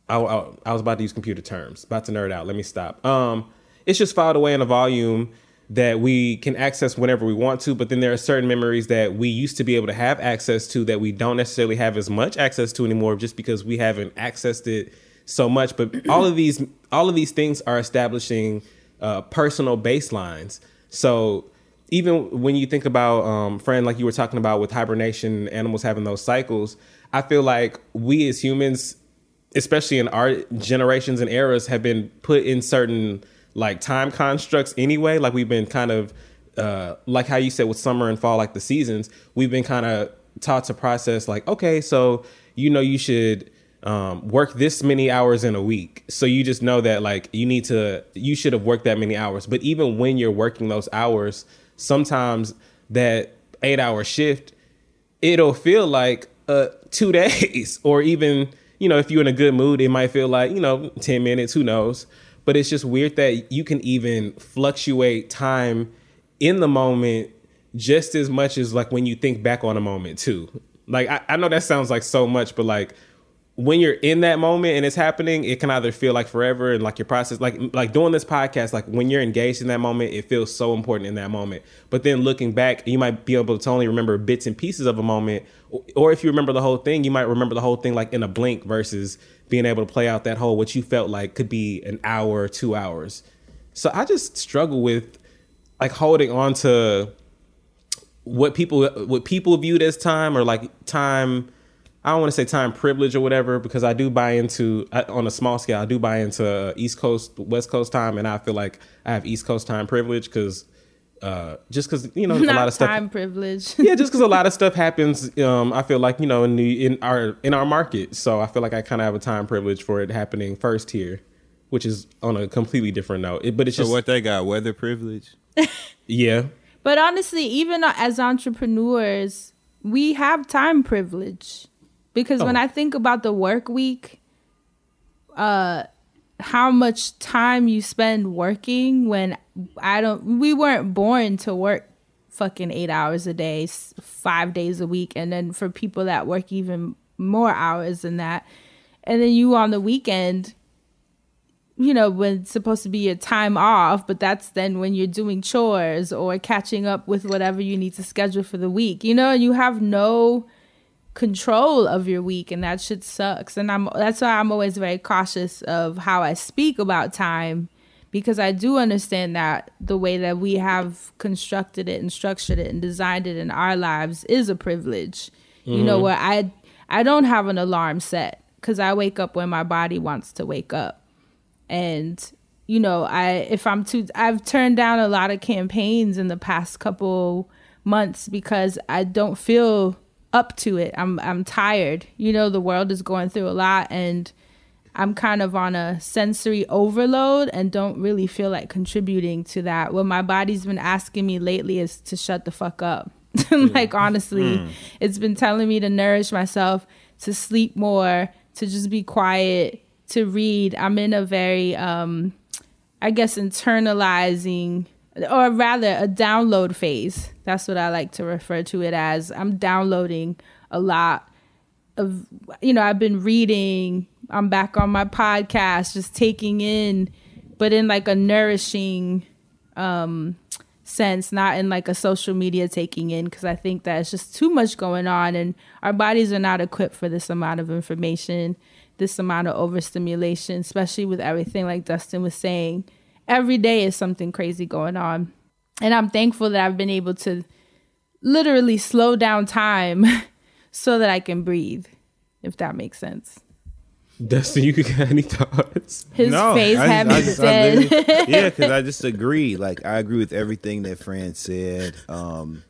Speaker 8: I, I, I was about to use computer terms about to nerd out let me stop. Um it's just filed away in a volume that we can access whenever we want to but then there are certain memories that we used to be able to have access to that we don't necessarily have as much access to anymore just because we haven't accessed it so much but all of these all of these things are establishing uh, personal baselines so even when you think about um, friend, like you were talking about with hibernation, animals having those cycles. I feel like we as humans, especially in our generations and eras, have been put in certain like time constructs anyway. Like we've been kind of uh, like how you said with summer and fall, like the seasons. We've been kind of taught to process like, okay, so you know you should um, work this many hours in a week. So you just know that like you need to, you should have worked that many hours. But even when you're working those hours, sometimes that eight hour shift, it'll feel like uh, two days or even, you know, if you're in a good mood, it might feel like, you know, 10 minutes, who knows. But it's just weird that you can even fluctuate time in the moment just as much as like when you think back on a moment too. Like I, I know that sounds like so much, but like when you're in that moment and it's happening, it can either feel like forever and like your process, like like doing this podcast, like when you're engaged in that moment, it feels so important in that moment. But then looking back, you might be able to only remember bits and pieces of a moment, or if you remember the whole thing, you might remember the whole thing like in a blink versus being able to play out that whole what you felt like could be an hour two hours. So I just struggle with like holding on to what people what people viewed as time or like time I don't want to say time privilege or whatever because I do buy into on a small scale. I do buy into East Coast, West Coast time, and I feel like I have East Coast time privilege because uh, just because you know
Speaker 1: Not
Speaker 8: a lot of stuff.
Speaker 1: time privilege.
Speaker 8: yeah, just because a lot of stuff happens. Um, I feel like you know in the in our in our market, so I feel like I kind of have a time privilege for it happening first here, which is on a completely different note. It, but it's
Speaker 7: So
Speaker 8: just
Speaker 7: what they got? Weather privilege?
Speaker 8: yeah.
Speaker 1: But honestly, even as entrepreneurs, we have time privilege because when
Speaker 8: Oh.
Speaker 1: I think about the work week, uh, how much time you spend working when I don't, we weren't born to work fucking eight hours a day, five days a week, and then for people that work even more hours than that, and then you on the weekend you know, when it's supposed to be your time off, but that's then when you're doing chores or catching up with whatever you need to schedule for the week. You know, you have no control of your week and that shit sucks. And I'm that's why I'm always very cautious of how I speak about time because I do understand that the way that we have constructed it and structured it and designed it in our lives is a privilege. You know, mm-hmm. where I I don't have an alarm set cuz I wake up when my body wants to wake up and you know i if i'm too i've turned down a lot of campaigns in the past couple months because i don't feel up to it. I'm i'm tired. You know the world is going through a lot and i'm kind of on a sensory overload and don't really feel like contributing to that. What my body's been asking me lately is to shut the fuck up. Like honestly it's been telling me to nourish myself to sleep more to just be quiet to read. I'm in a very um i guess internalizing or rather a download phase. That's what i like to refer to it as. I'm downloading a lot of you know i've been reading i'm back on my podcast just taking in but in like a nourishing um sense not in like a social media taking in because i think that it's just too much going on and our bodies are not equipped for this amount of information this amount of overstimulation especially with everything like dustin was saying every day is something crazy going on and i'm thankful that i've been able to literally slow down time so that i can breathe if that makes sense
Speaker 8: Dustin, you got any thoughts?
Speaker 1: his face
Speaker 7: I
Speaker 1: had me
Speaker 7: just- I
Speaker 1: dead
Speaker 7: literally- yeah, because I just agree. Like I agree with everything that Fran said. Um,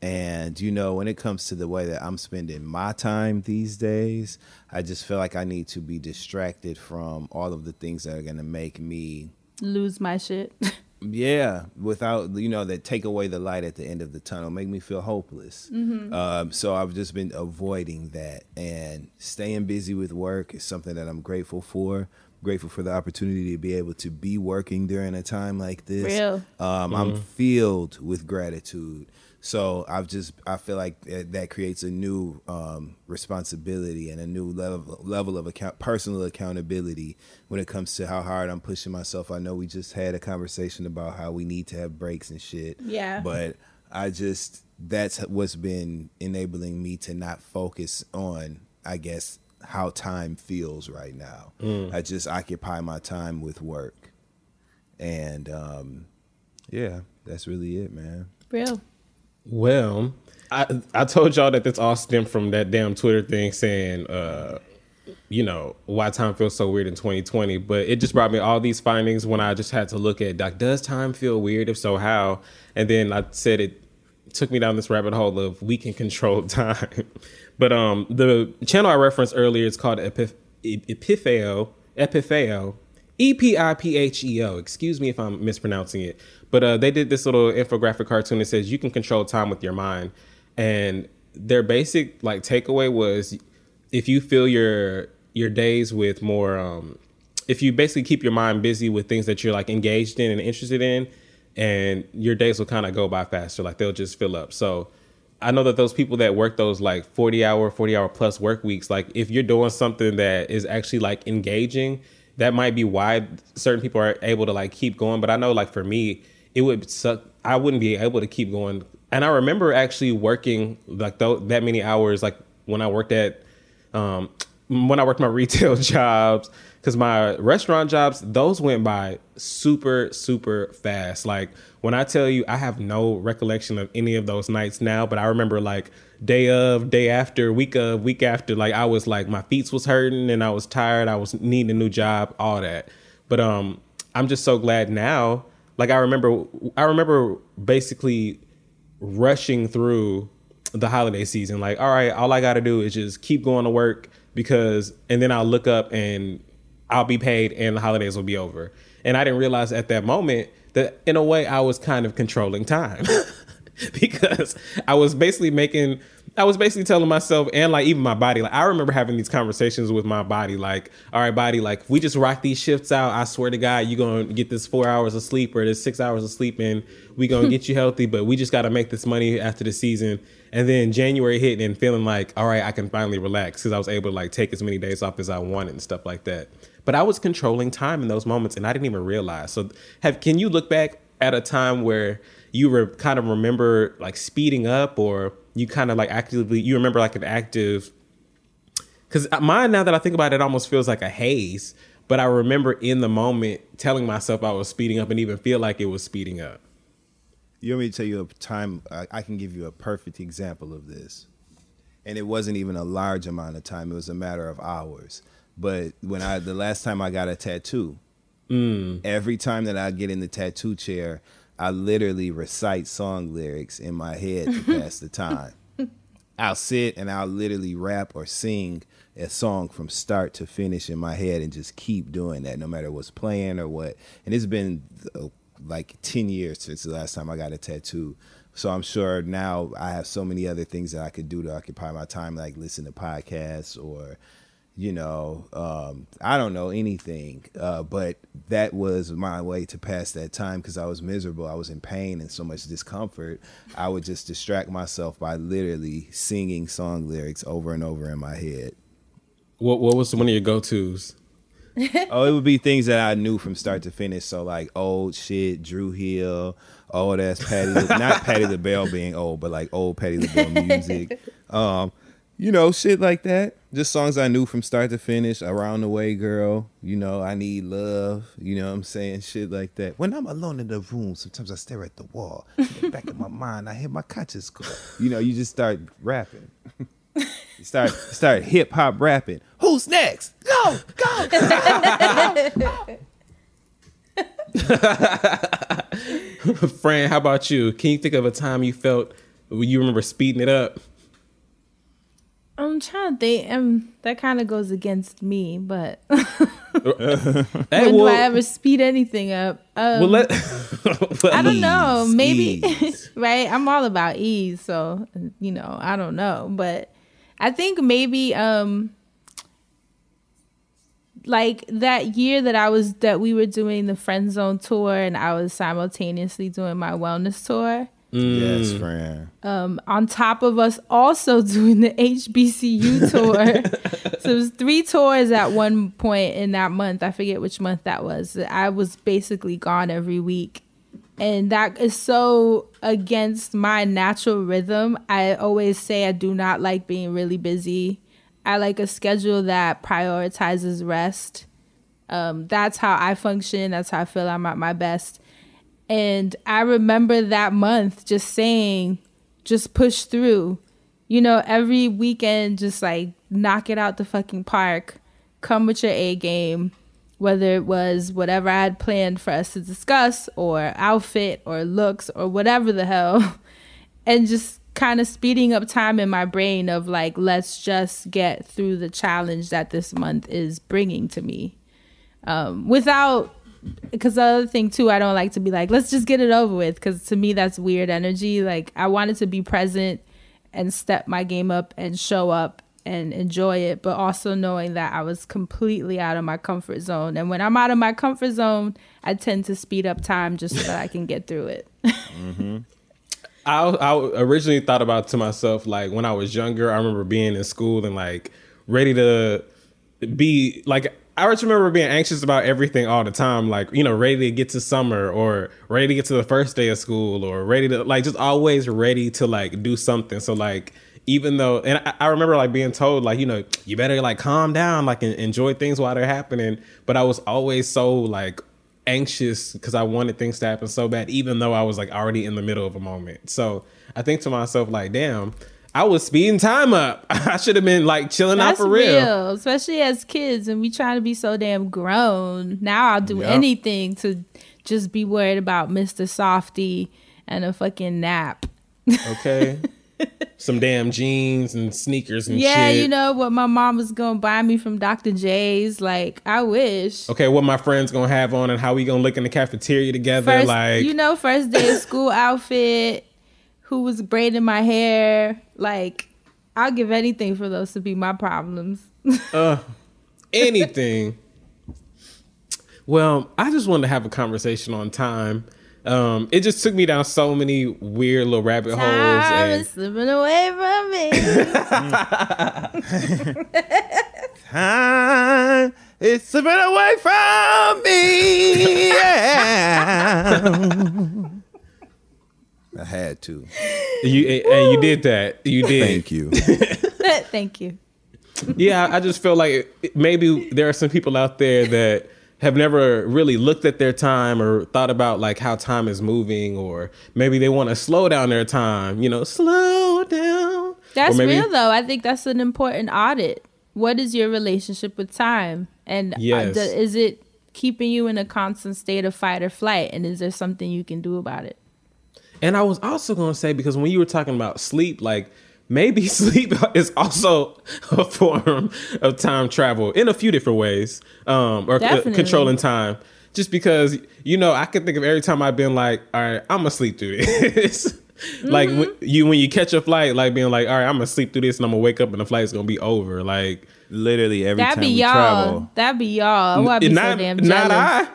Speaker 7: and you know, when it comes to the way that I'm spending my time these days, I just feel like I need to be distracted from all of the things that are going to make me
Speaker 1: lose my shit.
Speaker 7: Yeah without you know that take away the light at the end of the tunnel make me feel hopeless. Um, so i've just been avoiding that. And staying busy with work is something that i'm grateful for. Grateful for the opportunity to be able to be working during a time like this.
Speaker 1: Real.
Speaker 7: um, i'm filled with gratitude so i've just i feel like that, that creates a new um, responsibility and a new level level of account personal accountability when it comes to how hard i'm pushing myself. I know we just had a conversation about how we need to have breaks and shit.
Speaker 1: Yeah.
Speaker 7: but i just that's what's been enabling me to not focus on i guess how time feels right now. I just occupy my time with work. And um yeah that's really it man.
Speaker 1: Real.
Speaker 8: Well, I I told y'all that this all stemmed from that damn Twitter thing saying, uh, you know, why time feels so weird in 2020. But it just brought me all these findings when I just had to look at like, does time feel weird? If so, how? And then I said it took me down this rabbit hole of we can control time. but um, the channel I referenced earlier is called Epif- Epipheo. Epipheo. E P I P H E O. Excuse me if I'm mispronouncing it. But uh, they did this little infographic cartoon that says you can control time with your mind. And their basic like takeaway was if you fill your your days with more um if you basically keep your mind busy with things that you're like engaged in and interested in and your days will kind of go by faster like they'll just fill up so i know that those people that work those like 40 hour 40 hour plus work weeks like if you're doing something that is actually like engaging that might be why certain people are able to like keep going but i know like for me it would suck i wouldn't be able to keep going and i remember actually working like th- that many hours like when i worked at um, when I worked my retail jobs, because my restaurant jobs, those went by super, super fast. Like when I tell you, I have no recollection of any of those nights now, but I remember like day of, day after, week of, week after, like I was like my feet was hurting and I was tired. I was needing a new job, all that. But um, I'm just so glad now. Like I remember, I remember basically rushing through the holiday season. Like, all right, all I got to do is just keep going to work because, and then I'll look up and I'll be paid and the holidays will be over. And I didn't realize at that moment that in a way I was kind of controlling time because I was basically making, I was basically telling myself and like even my body, like I remember having these conversations with my body, like, all right, body, like we just rock these shifts out, I swear to God, you're to get this four hours of sleep or this six hours of sleep and we to get you healthy, but we just got to make this money after the season. And then January hit and feeling like, all right, I can finally relax because I was able to like take as many days off as I wanted and stuff like that. But I was controlling time in those moments and I didn't even realize. So have can you look back at a time where you were kind of remember like speeding up or you kind of like actively you remember like an active because mine now that I think about it, it almost feels like a haze. But I remember in the moment telling myself I was speeding up and even feel like it was speeding up.
Speaker 7: You want me to tell you a time? I, I can give you a perfect example of this, and it wasn't even a large amount of time. It was a matter of hours. But when I the last time I got a tattoo, every time that I get in the tattoo chair, I literally recite song lyrics in my head to pass the time. I'll sit and I'll literally rap or sing a song from start to finish in my head and just keep doing that no matter what's playing or what. And it's been uh, like 10 years since the last time I got a tattoo. So I'm sure now I have so many other things that I could do to occupy my time, like listen to podcasts or, you know, um, I don't know anything. Uh, but that was my way to pass that time because I was miserable. I was in pain and so much discomfort. I would just distract myself by literally singing song lyrics over and over in my head.
Speaker 8: What what was one of your go tos?
Speaker 7: oh, it would be things that I knew from start to finish. So like old shit, Dru Hill, old ass Patti, not Patti the LaBelle being old, but like old Patti LaBelle music. Um, you know, shit like that. Just songs I knew from start to finish. Around the way, girl. You know, I need love. You know what I'm saying? Shit like that. When I'm alone in the room, sometimes I stare at the wall. The back of my mind, I hear my conscience call. You know, you just start rapping. you start start hip hop rapping. Who's next? Go, go.
Speaker 8: Fran, how about you? Can you think of a time you felt you remember speeding it up?
Speaker 1: I'm trying to think. Um, that kind of goes against me, but
Speaker 8: Hey,
Speaker 1: when do I ever speed anything up? Um,
Speaker 8: well, let,
Speaker 1: I don't know. Maybe right. I'm all about ease, so you know, I don't know, but I think maybe um like that year that I was that we were doing the friend zone tour and I was simultaneously doing my wellness tour.
Speaker 7: Yes, Fran.
Speaker 1: Um, on top of us also doing the HBCU tour. so it was three tours at one point in that month. I forget which month that was. I was basically gone every week. And that is so against my natural rhythm. I always say I do not like being really busy. I like a schedule that prioritizes rest. Um, that's how I function. That's how I feel I'm at my best. And I remember that month just saying, just push through. You know, every weekend, just like knock it out the fucking park, come with your A game, whether it was whatever I had planned for us to discuss, or outfit, or looks, or whatever the hell. And just kind of speeding up time in my brain of like, let's just get through the challenge that this month is bringing to me. Um, without because the other thing too, I don't like to be like, let's just get it over with. Because to me, that's weird energy. Like I wanted to be present and step my game up and show up and enjoy it, but also knowing that I was completely out of my comfort zone. And when I'm out of my comfort zone, I tend to speed up time just so that I can get through it. Mm-hmm.
Speaker 8: I, I originally thought about to myself like when I was younger. I remember being in school and like ready to be like. I just remember being anxious about everything all the time, like you know, ready to get to summer or ready to get to the first day of school or ready to like just always ready to like do something. So like even though, and I, I remember like being told like you know you better like calm down, like enjoy things while they're happening. But I was always so like anxious because I wanted things to happen so bad, even though I was like already in the middle of a moment. So I think to myself, like, damn, I was speeding time up. I should have been like chilling out for real.
Speaker 1: real, especially as kids, and we trying to be so damn grown. Now I'll do
Speaker 7: Yep.
Speaker 1: anything to just be worried about Mr. Softee and a fucking nap.
Speaker 8: Okay. Some damn jeans and sneakers and
Speaker 1: Yeah,
Speaker 8: shit.
Speaker 1: you know what my mom was gonna buy me from Dr. Jay's. Like, I wish.
Speaker 8: Okay, what my friends gonna have on and how we gonna look in the cafeteria together.
Speaker 1: First,
Speaker 8: like,
Speaker 1: you know, first day of school outfit. Who was braiding my hair? Like, I'll give anything for those to be my problems.
Speaker 8: anything. well, I just wanted to have a conversation on time. Um, it just took me down so many weird little rabbit holes.
Speaker 1: Time
Speaker 8: And,
Speaker 1: is slipping away from me.
Speaker 7: Time is slipping away from me. Yeah. I had to.
Speaker 8: you and you did that. You did.
Speaker 7: Thank you.
Speaker 1: Thank you.
Speaker 8: yeah, I just feel like maybe there are some people out there that have never really looked at their time or thought about like how time is moving, or maybe they want to slow down their time. You know, slow down.
Speaker 1: That's
Speaker 8: maybe-
Speaker 1: real though. I think that's an important audit. What is your relationship with time? And uh,
Speaker 8: Yes.
Speaker 1: is it keeping you in a constant state of fight or flight? And is there something you can do about it?
Speaker 8: And I was also going to say because when you were talking about sleep, like maybe sleep is also a form of time travel in a few different ways, um, or c- controlling time. Just because you know, I can think of every time I've been like, all right, I'm gonna sleep through this. like when you when you catch a flight, like being like, all right, I'm gonna sleep through this, and I'm gonna wake up and the flight's gonna be over. Like
Speaker 7: Literally every
Speaker 1: That'd
Speaker 7: time
Speaker 1: be
Speaker 7: we
Speaker 1: y'all.
Speaker 7: travel,
Speaker 1: That'd be y'all. Oh, I'd be
Speaker 8: not,
Speaker 1: so damn
Speaker 8: not. I.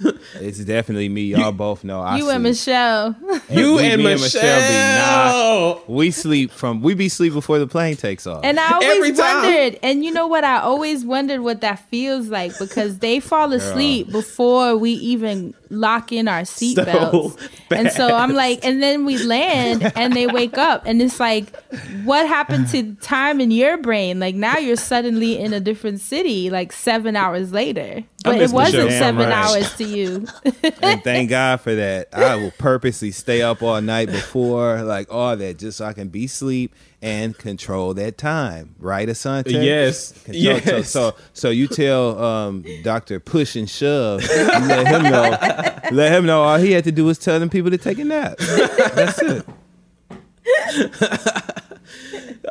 Speaker 7: it's definitely me. Y'all both know. I
Speaker 1: You and
Speaker 7: sleep.
Speaker 1: Michelle.
Speaker 8: You
Speaker 7: we-
Speaker 8: and
Speaker 7: me and
Speaker 8: Michelle.
Speaker 7: Michelle be We sleep from. We be sleep before the plane takes off.
Speaker 1: And I
Speaker 8: Every
Speaker 1: always
Speaker 8: time.
Speaker 1: wondered, and you know what? I always wondered what that feels like because they fall asleep before we even lock in our seatbelts. and so I'm like, and then we land and they wake up, and it's like, what happened to time in your brain? Like now you're suddenly in a different city, like seven hours later. But it wasn't seven
Speaker 7: right.
Speaker 1: hours to you.
Speaker 7: and thank God for that. I will purposely stay up all night before, like all that, just so I can be sleep and control that time. Right, Assanté?
Speaker 8: Yes.
Speaker 7: Control-
Speaker 8: Yes.
Speaker 7: So, so, so you tell um, Doctor Push and Shove, you let him know. Let him know all he had to do was tell them people to take a nap. That's it.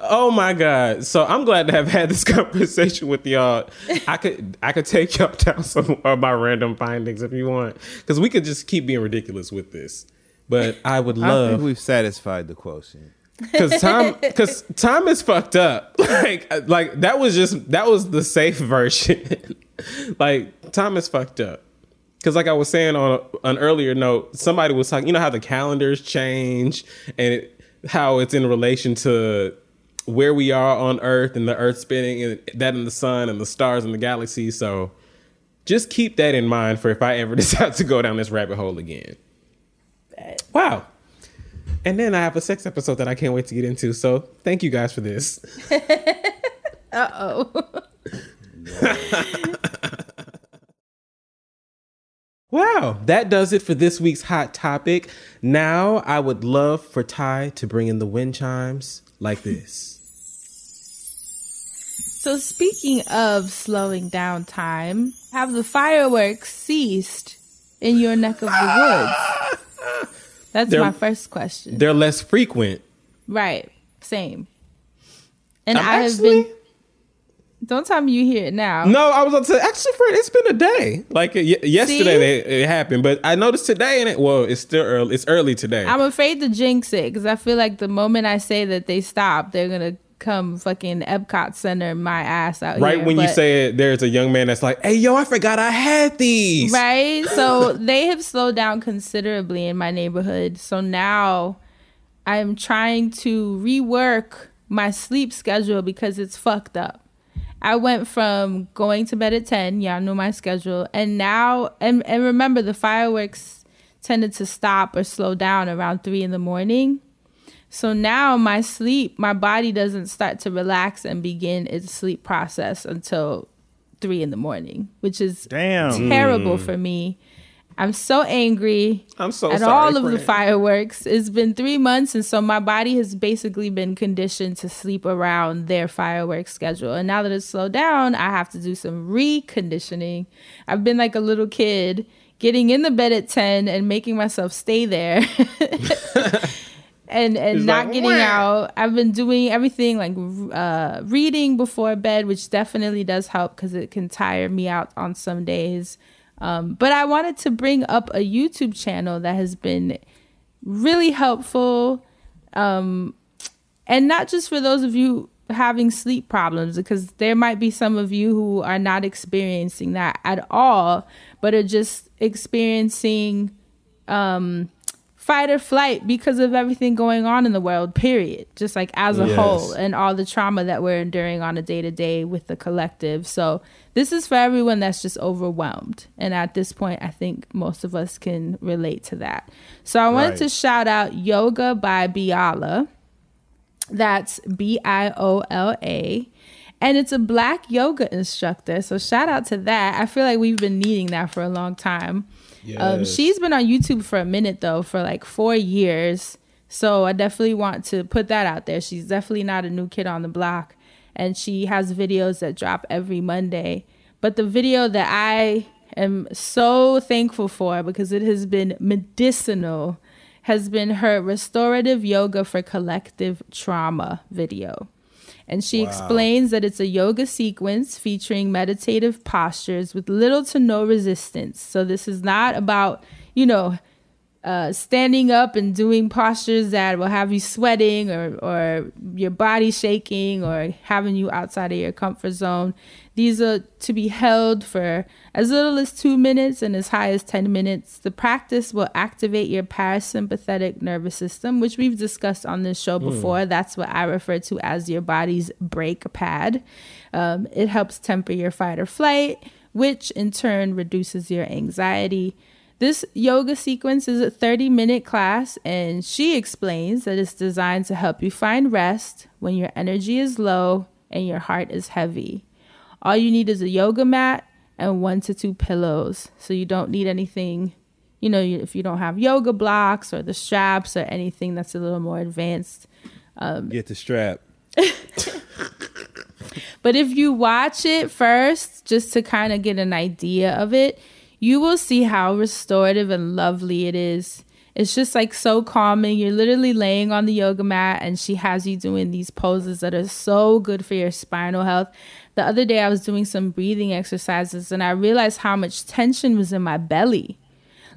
Speaker 8: Oh my god! So I'm glad to have had this conversation with y'all. I could I could take y'all down some of my random findings if you want, because we could just keep being ridiculous with this. But I would
Speaker 7: I think
Speaker 8: love
Speaker 7: we've satisfied the quotient.
Speaker 8: Because time because time is fucked up. Like like that was just that was the safe version. like time is fucked up. Because like I was saying on an earlier note, somebody was talking. You know how the calendars change and it, how it's in relation to where we are on Earth and the Earth spinning and that in the sun and the stars and the galaxy. So just keep that in mind for if I ever decide to go down this rabbit hole again. Wow. And then I have a sex episode that I can't wait to get into. So thank you guys for this.
Speaker 1: Uh oh.
Speaker 8: Wow, that does it for this week's hot topic. Now, I would love for Ty to bring in the wind chimes like this.
Speaker 1: So speaking of slowing down time, have the fireworks ceased in your neck of the woods? That's
Speaker 8: They're-
Speaker 1: my first question.
Speaker 8: They're less frequent.
Speaker 1: Right. Same. And
Speaker 8: I'm
Speaker 1: I have been Don't tell me you hear it now.
Speaker 8: No, I was going to say, actually, Fred, it's been a day. Like y- yesterday, they, it happened, but I noticed today, and it, well, it's still early. It's early today.
Speaker 1: I'm afraid to jinx it because I feel like the moment I say that they stop, they're gonna come fucking Epcot Center my ass out
Speaker 8: right
Speaker 1: here.
Speaker 8: when you
Speaker 1: But-
Speaker 8: say it, there's a young man that's like, hey, yo, I forgot I had these.
Speaker 1: Right. So they have slowed down considerably in my neighborhood. So now I'm trying to rework my sleep schedule because it's fucked up. I went from going to bed at 10, y'all know my schedule, and now and, and remember the fireworks tended to stop or slow down around three in the morning. So now my sleep, my body doesn't start to relax and begin its sleep process until three in the morning, which is
Speaker 7: Damn.
Speaker 1: terrible hmm. for me. I'm so angry
Speaker 8: I'm so
Speaker 1: at
Speaker 8: sorry,
Speaker 1: all of the
Speaker 8: friend.
Speaker 1: fireworks. It's been three months, and so my body has basically been conditioned to sleep around their fireworks schedule. And now that it's slowed down, I have to do some reconditioning. I've been like a little kid, getting in the bed at ten and making myself stay there. and and
Speaker 8: It's
Speaker 1: not
Speaker 8: like,
Speaker 1: getting
Speaker 8: "Wah."
Speaker 1: out. I've been doing everything like uh, reading before bed, which definitely does help because it can tire me out on some days. Um, but I wanted to bring up a YouTube channel that has been really helpful, um, and not just for those of you having sleep problems, because there might be some of you who are not experiencing that at all, but are just experiencing um, fight or flight because of everything going on in the world, period. Just like as a
Speaker 8: Yes.
Speaker 1: whole and all the trauma that we're enduring on a day to day with the collective. So, this is for everyone that's just overwhelmed. And at this point, I think most of us can relate to that. So, I wanted
Speaker 7: Right.
Speaker 1: to shout out Yoga by Biola. That's B I O L A. And it's a black yoga instructor. So shout out to that. I feel like we've been needing that for a long time. Um, she's been on YouTube for a minute though, for like four years. So I definitely want to put that out there. She's definitely not a new kid on the block. And she has videos that drop every Monday. But the video that I am so thankful for because it has been medicinal has been her restorative yoga for collective trauma video. And she explains that it's a yoga sequence featuring meditative postures with little to no resistance. So this is not about, you know, uh, standing up and doing postures that will have you sweating or, or your body shaking or having you outside of your comfort zone. These are to be held for as little as two minutes and as high as 10 minutes. The practice will activate your parasympathetic nervous system, which we've discussed on this show before. That's what I refer to as your body's brake pad. Um, it helps temper your fight or flight, which in turn reduces your anxiety. This yoga sequence is a 30 minute class, and she explains that it's designed to help you find rest when your energy is low and your heart is heavy. All you need is a yoga mat and one to two pillows. So you don't need anything, you know, if you don't have yoga blocks or the straps or anything that's a little more advanced.
Speaker 7: Um, get the strap.
Speaker 1: But if you watch it first, just to kind of get an idea of it, you will see how restorative and lovely it is. It's just like so calming. You're literally laying on the yoga mat, and she has you doing these poses that are so good for your spinal health. The other day, I was doing some breathing exercises, and I realized how much tension was in my belly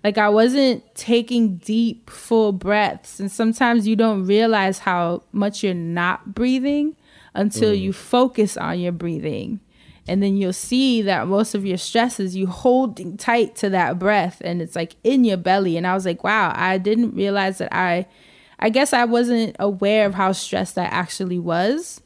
Speaker 1: like I wasn't taking deep, full breaths. And sometimes you don't realize how much you're not breathing until mm. you focus on your breathing. And then you'll see that most of your stress is you holding tight to that breath and it's like in your belly. And I was like, wow, I didn't realize that I, I guess I wasn't aware of how stressed I actually was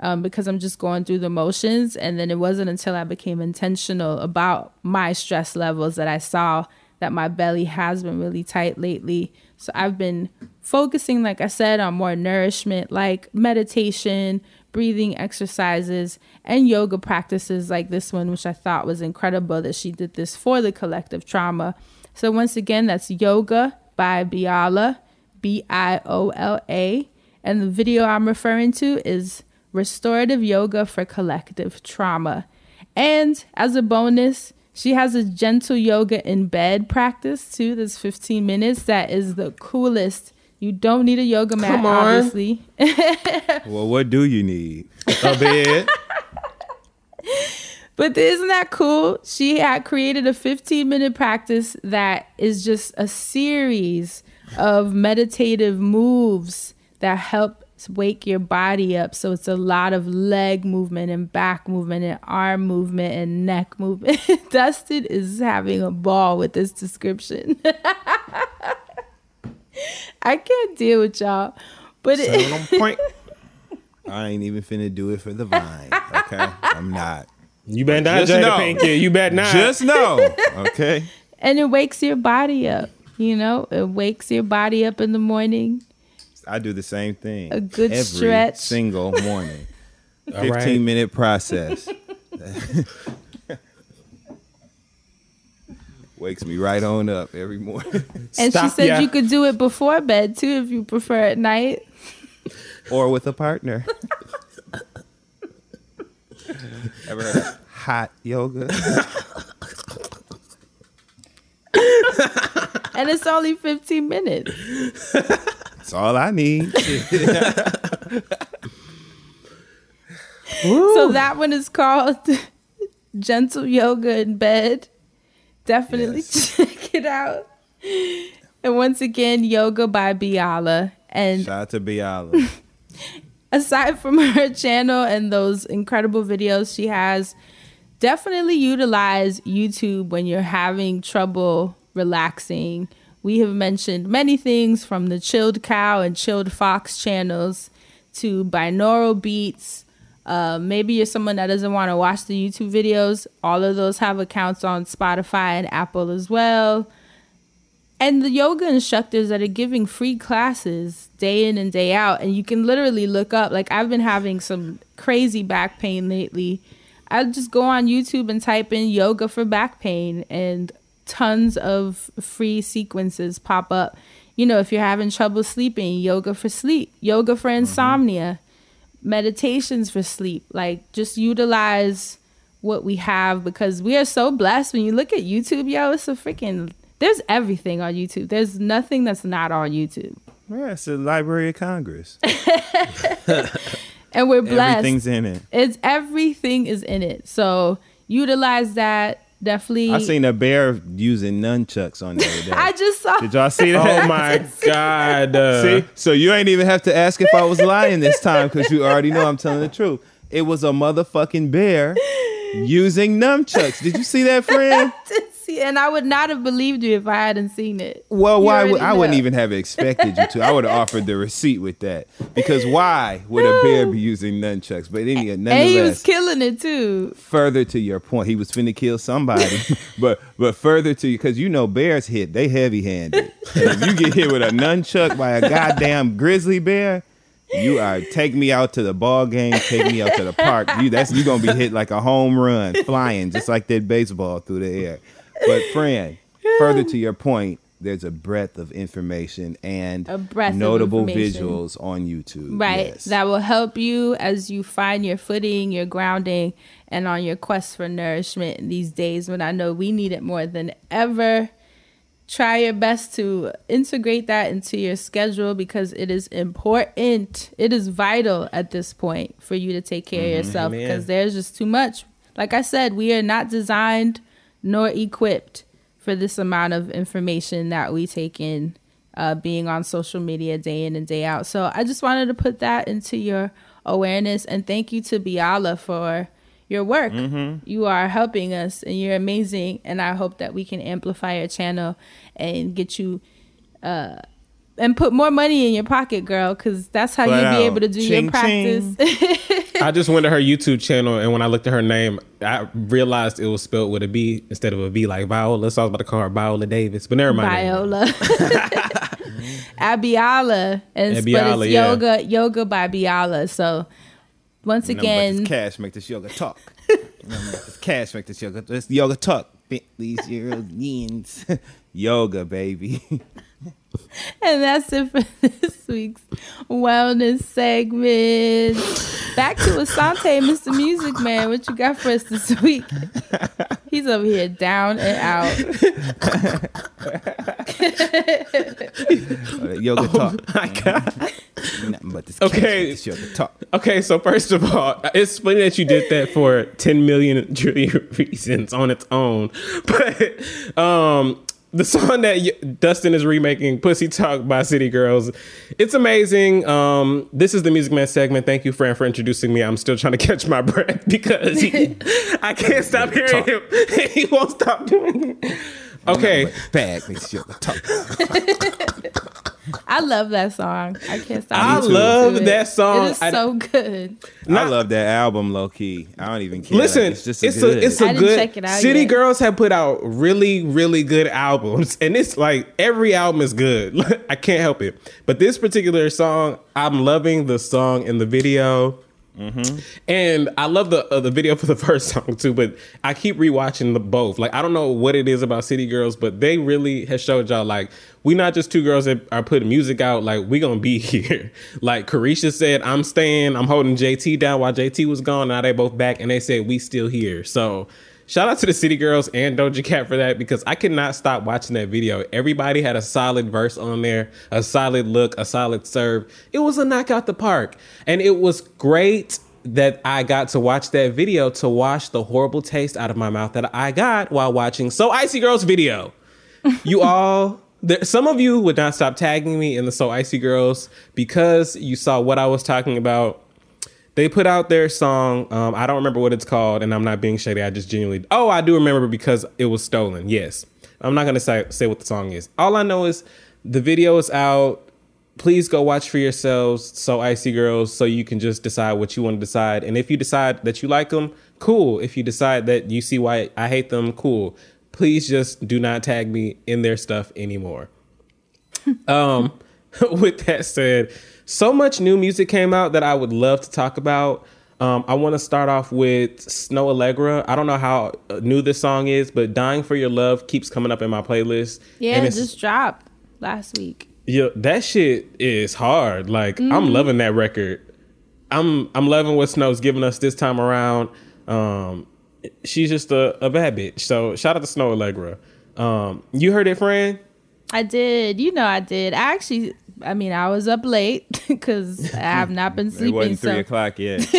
Speaker 1: um, because I'm just going through the motions. And then it wasn't until I became intentional about my stress levels that I saw that my belly has been really tight lately. So I've been focusing, like I said, on more nourishment, like meditation, breathing exercises, and yoga practices like this one, which I thought was incredible that she did this for the collective trauma. So, once again, that's Yoga by Biola, B I O L A. And the video I'm referring to is Restorative Yoga for Collective Trauma. And as a bonus, she has a gentle yoga in bed practice too. That's 15 minutes. That is the coolest. You don't need a yoga mat,
Speaker 8: Come on.
Speaker 1: obviously.
Speaker 7: Well, what do you need? A bed.
Speaker 1: But isn't that cool? She had created a 15 minute practice that is just a series of meditative moves that help wake your body up. So it's a lot of leg movement and back movement and arm movement and neck movement. Dustin is having a ball with this description. I can't deal with y'all. But it,
Speaker 8: on point.
Speaker 7: I ain't even finna do it for the vine. Okay, I'm not.
Speaker 8: You bet not,
Speaker 7: Just
Speaker 8: Jada
Speaker 7: know.
Speaker 8: Pinkett. You bet not.
Speaker 7: Just know. Okay.
Speaker 1: and it wakes your body up. You know, it wakes your body up in the morning.
Speaker 7: I do the same thing.
Speaker 1: A good
Speaker 7: every
Speaker 1: stretch.
Speaker 7: single morning. 15
Speaker 8: right.
Speaker 7: minute process. Wakes me right on up every morning.
Speaker 1: And she said
Speaker 8: yeah.
Speaker 1: you could do it before bed too if you prefer at night.
Speaker 7: or with a partner. Ever hot yoga?
Speaker 1: And it's only 15 minutes.
Speaker 7: That's all I need.
Speaker 1: So that one is called Gentle Yoga in Bed. Definitely
Speaker 7: Yes.
Speaker 1: check it out. And once again, Yoga by Biola. And
Speaker 7: Shout out to Biola.
Speaker 1: aside from her channel and those incredible videos she has, definitely utilize YouTube when you're having trouble relaxing. We have mentioned many things from the Chilled Cow and Chilled Fox channels to binaural beats. Uh, maybe you're someone that doesn't want to watch the YouTube videos. All of those have accounts on Spotify and Apple as well and the yoga instructors that are giving free classes day in and day out and you can literally look up like i've been having some crazy back pain lately i just go on youtube and type in yoga for back pain and tons of free sequences pop up. You know if you're having trouble sleeping yoga for sleep yoga for mm-hmm. insomnia meditations for sleep. Like just utilize what we have because we are so blessed. When you look at youtube yo it's a freaking there's everything on youtube. There's nothing that's not on youtube.
Speaker 7: Yeah, it's the Library of Congress.
Speaker 1: and we're blessed
Speaker 7: Everything's in it.
Speaker 1: it's everything is in it so utilize that definitely
Speaker 7: I seen a bear using nunchucks on the other day.
Speaker 1: I just saw
Speaker 7: Did y'all see that?
Speaker 8: Oh my God. Uh,
Speaker 7: See, so you ain't even have to ask if I was lying this time because you already know I'm telling the truth. It was a motherfucking bear using nunchucks. Did you see that, friend?
Speaker 1: See and i would not have believed you if i hadn't seen it
Speaker 7: Well,
Speaker 1: You
Speaker 7: why would I wouldn't even have expected you to. I would have offered the receipt with that because why would a bear be using nunchucks? But anyway, nonetheless,
Speaker 1: and he was killing it too
Speaker 7: further to your point, he was finna kill somebody. but but further to you, because you know bears hit, they heavy handed. if you get hit with a nunchuck by a goddamn grizzly bear, you are take me out to the ball game, take me out to the park. You that's you gonna be hit like a home run, flying just like that baseball through the air. But friend, further to your point, there's a breadth of information and
Speaker 1: A breadth of
Speaker 7: notable
Speaker 1: information.
Speaker 7: visuals on YouTube.
Speaker 1: Right.
Speaker 7: Yes.
Speaker 1: That will help you as you find your footing, your grounding, and on your quest for nourishment in these days when I know we need it more than ever. Try your best to integrate that into your schedule because it is important. It is vital at this point for you to take care of mm-hmm.
Speaker 8: yourself
Speaker 1: because there's just too much. Like I said, we are not designed nor equipped for this amount of information that we take in uh, being on social media day in and day out. So I just wanted to put that into your awareness and thank you to Biola for your work. You are helping us and you're amazing. And I hope that we can amplify your channel and get you uh, and put more money in your pocket, girl, because that's how
Speaker 7: Flat
Speaker 1: you'll be able to do
Speaker 7: Ching,
Speaker 1: your practice.
Speaker 8: I just went to her YouTube channel, and when I looked at her name, I realized it was spelled with a B instead of a V, like Viola. So I was about to call her Viola Davis, but never mind.
Speaker 1: Viola. Abiola. And but it's
Speaker 8: yeah.
Speaker 1: yoga yoga by Biola. So once
Speaker 7: Nothing but
Speaker 1: again,
Speaker 7: this cash make this yoga talk. Nothing but this cash make this yoga. This yoga talk. Bentleys, Europeans, yoga, baby.
Speaker 1: and that's it for this week's wellness segment. Back to Assanté, Mr. Music Man. What you got for us this week? He's over here down and out.
Speaker 7: Yoga talk.
Speaker 8: My God.
Speaker 7: Nothing but this
Speaker 8: Okay.
Speaker 7: cash make this yoga talk.
Speaker 8: Okay, so first of all, it's funny that you did that for 10 million trillion reasons on its own. But um the song that Dustin is remaking, Pussy Talk by City Girls, it's amazing. Um, this is the Music Man segment. Thank you, Fran, for introducing me. I'm still trying to catch my breath because he, I can't stop hearing him. he won't stop doing it. Okay.
Speaker 7: Bag makes this yoga talk.
Speaker 1: I love that song. I can't stop.
Speaker 8: I love that song.
Speaker 1: It is
Speaker 8: I-
Speaker 1: so good.
Speaker 7: I love that album, low key. I don't even care.
Speaker 8: Listen,
Speaker 7: Like, it's just
Speaker 8: it's
Speaker 7: good.
Speaker 8: a it's a
Speaker 1: I didn't
Speaker 8: good.
Speaker 1: check it out
Speaker 8: City
Speaker 1: yet.
Speaker 8: Girls have put out really really good albums, and it's like every album is good. I can't help it. But this particular song, I'm loving the song and the video. And I love the uh, the video for the first song too, but I keep rewatching the both. Like I don't know what it is about City Girls, but they really have showed y'all like we not just two girls that are putting music out. Like we gonna be here. Like Caresha said, I'm staying. I'm holding JT down while JT was gone. Now they both back, and they said we still here. So. Shout out to the City Girls and Doja Cat for that because I could not stop watching that video. Everybody had a solid verse on there, a solid look, a solid serve. It was a knockout the park. And it was great that I got to watch that video to wash the horrible taste out of my mouth that I got while watching So Icy Girls video. You all there, some of you would not stop tagging me in the So Icy Girls because you saw what I was talking about they put out their song. Um, I don't remember what it's called, and I'm not being shady. I just genuinely. Oh, I do remember because it was stolen. Yes, I'm not gonna say say what the song is. All I know is the video is out. Please go watch for yourselves. So icy girls, so you can just decide what you want to decide. And if you decide that you like them, cool. If you decide that you see why I hate them, cool. Please just do not tag me in their stuff anymore. Um, with that said, so much new music came out that I would love to talk about. Um, I want to start off with Snoh Aalegra. I don't know how uh, new this song is, but "Dying for Your Love" keeps coming up in my playlist.
Speaker 1: Yeah,
Speaker 8: and
Speaker 1: it just dropped last week.
Speaker 8: yeah, that shit is hard. Like I'm loving that record. I'm I'm loving what Snoh's giving us this time around. Um, she's just a, a bad bitch. So shout out to Snoh Aalegra. Um, you heard it, friend?
Speaker 1: I did. You know, I did. I actually, I mean, I was up late because I have not been sleeping.
Speaker 7: It wasn't three
Speaker 1: So
Speaker 7: o'clock yet.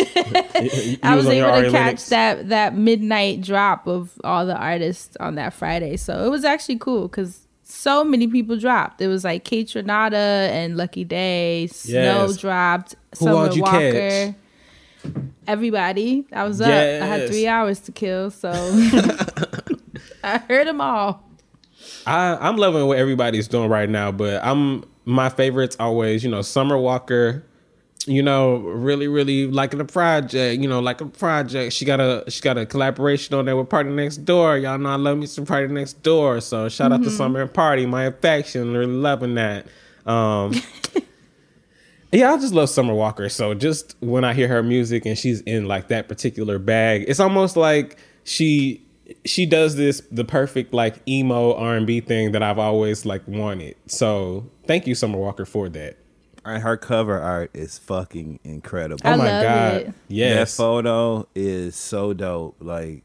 Speaker 1: I was
Speaker 8: your
Speaker 1: able to catch that that midnight drop of all the artists on that Friday. So it was actually cool because so many people dropped. It was like Kaytranada and Lucky Daye. Snoh
Speaker 8: Yes.
Speaker 1: dropped.
Speaker 8: Who
Speaker 1: Summer
Speaker 8: you
Speaker 1: Walker.
Speaker 8: catch?
Speaker 1: Everybody. I was up. I had three hours to kill, so I heard them all.
Speaker 8: I, I'm loving what everybody's doing right now, but I'm my favorites always, you know, Summer Walker, you know, really, really liking the project, you know, like a project. She got a she got a collaboration on there with PartyNextDoor. Y'all know I love me some PartyNextDoor. So shout out to Summer and Party, my affection, really loving that. Um Yeah, I just love Summer Walker. So just when I hear her music and she's in like that particular bag, it's almost like she she does this the perfect like emo R and B thing that I've always like wanted. So thank you, Summer Walker, for that.
Speaker 7: and her cover art is fucking incredible.
Speaker 1: Oh I
Speaker 8: oh my
Speaker 1: love
Speaker 8: god,
Speaker 1: it.
Speaker 7: That photo is so dope. Like,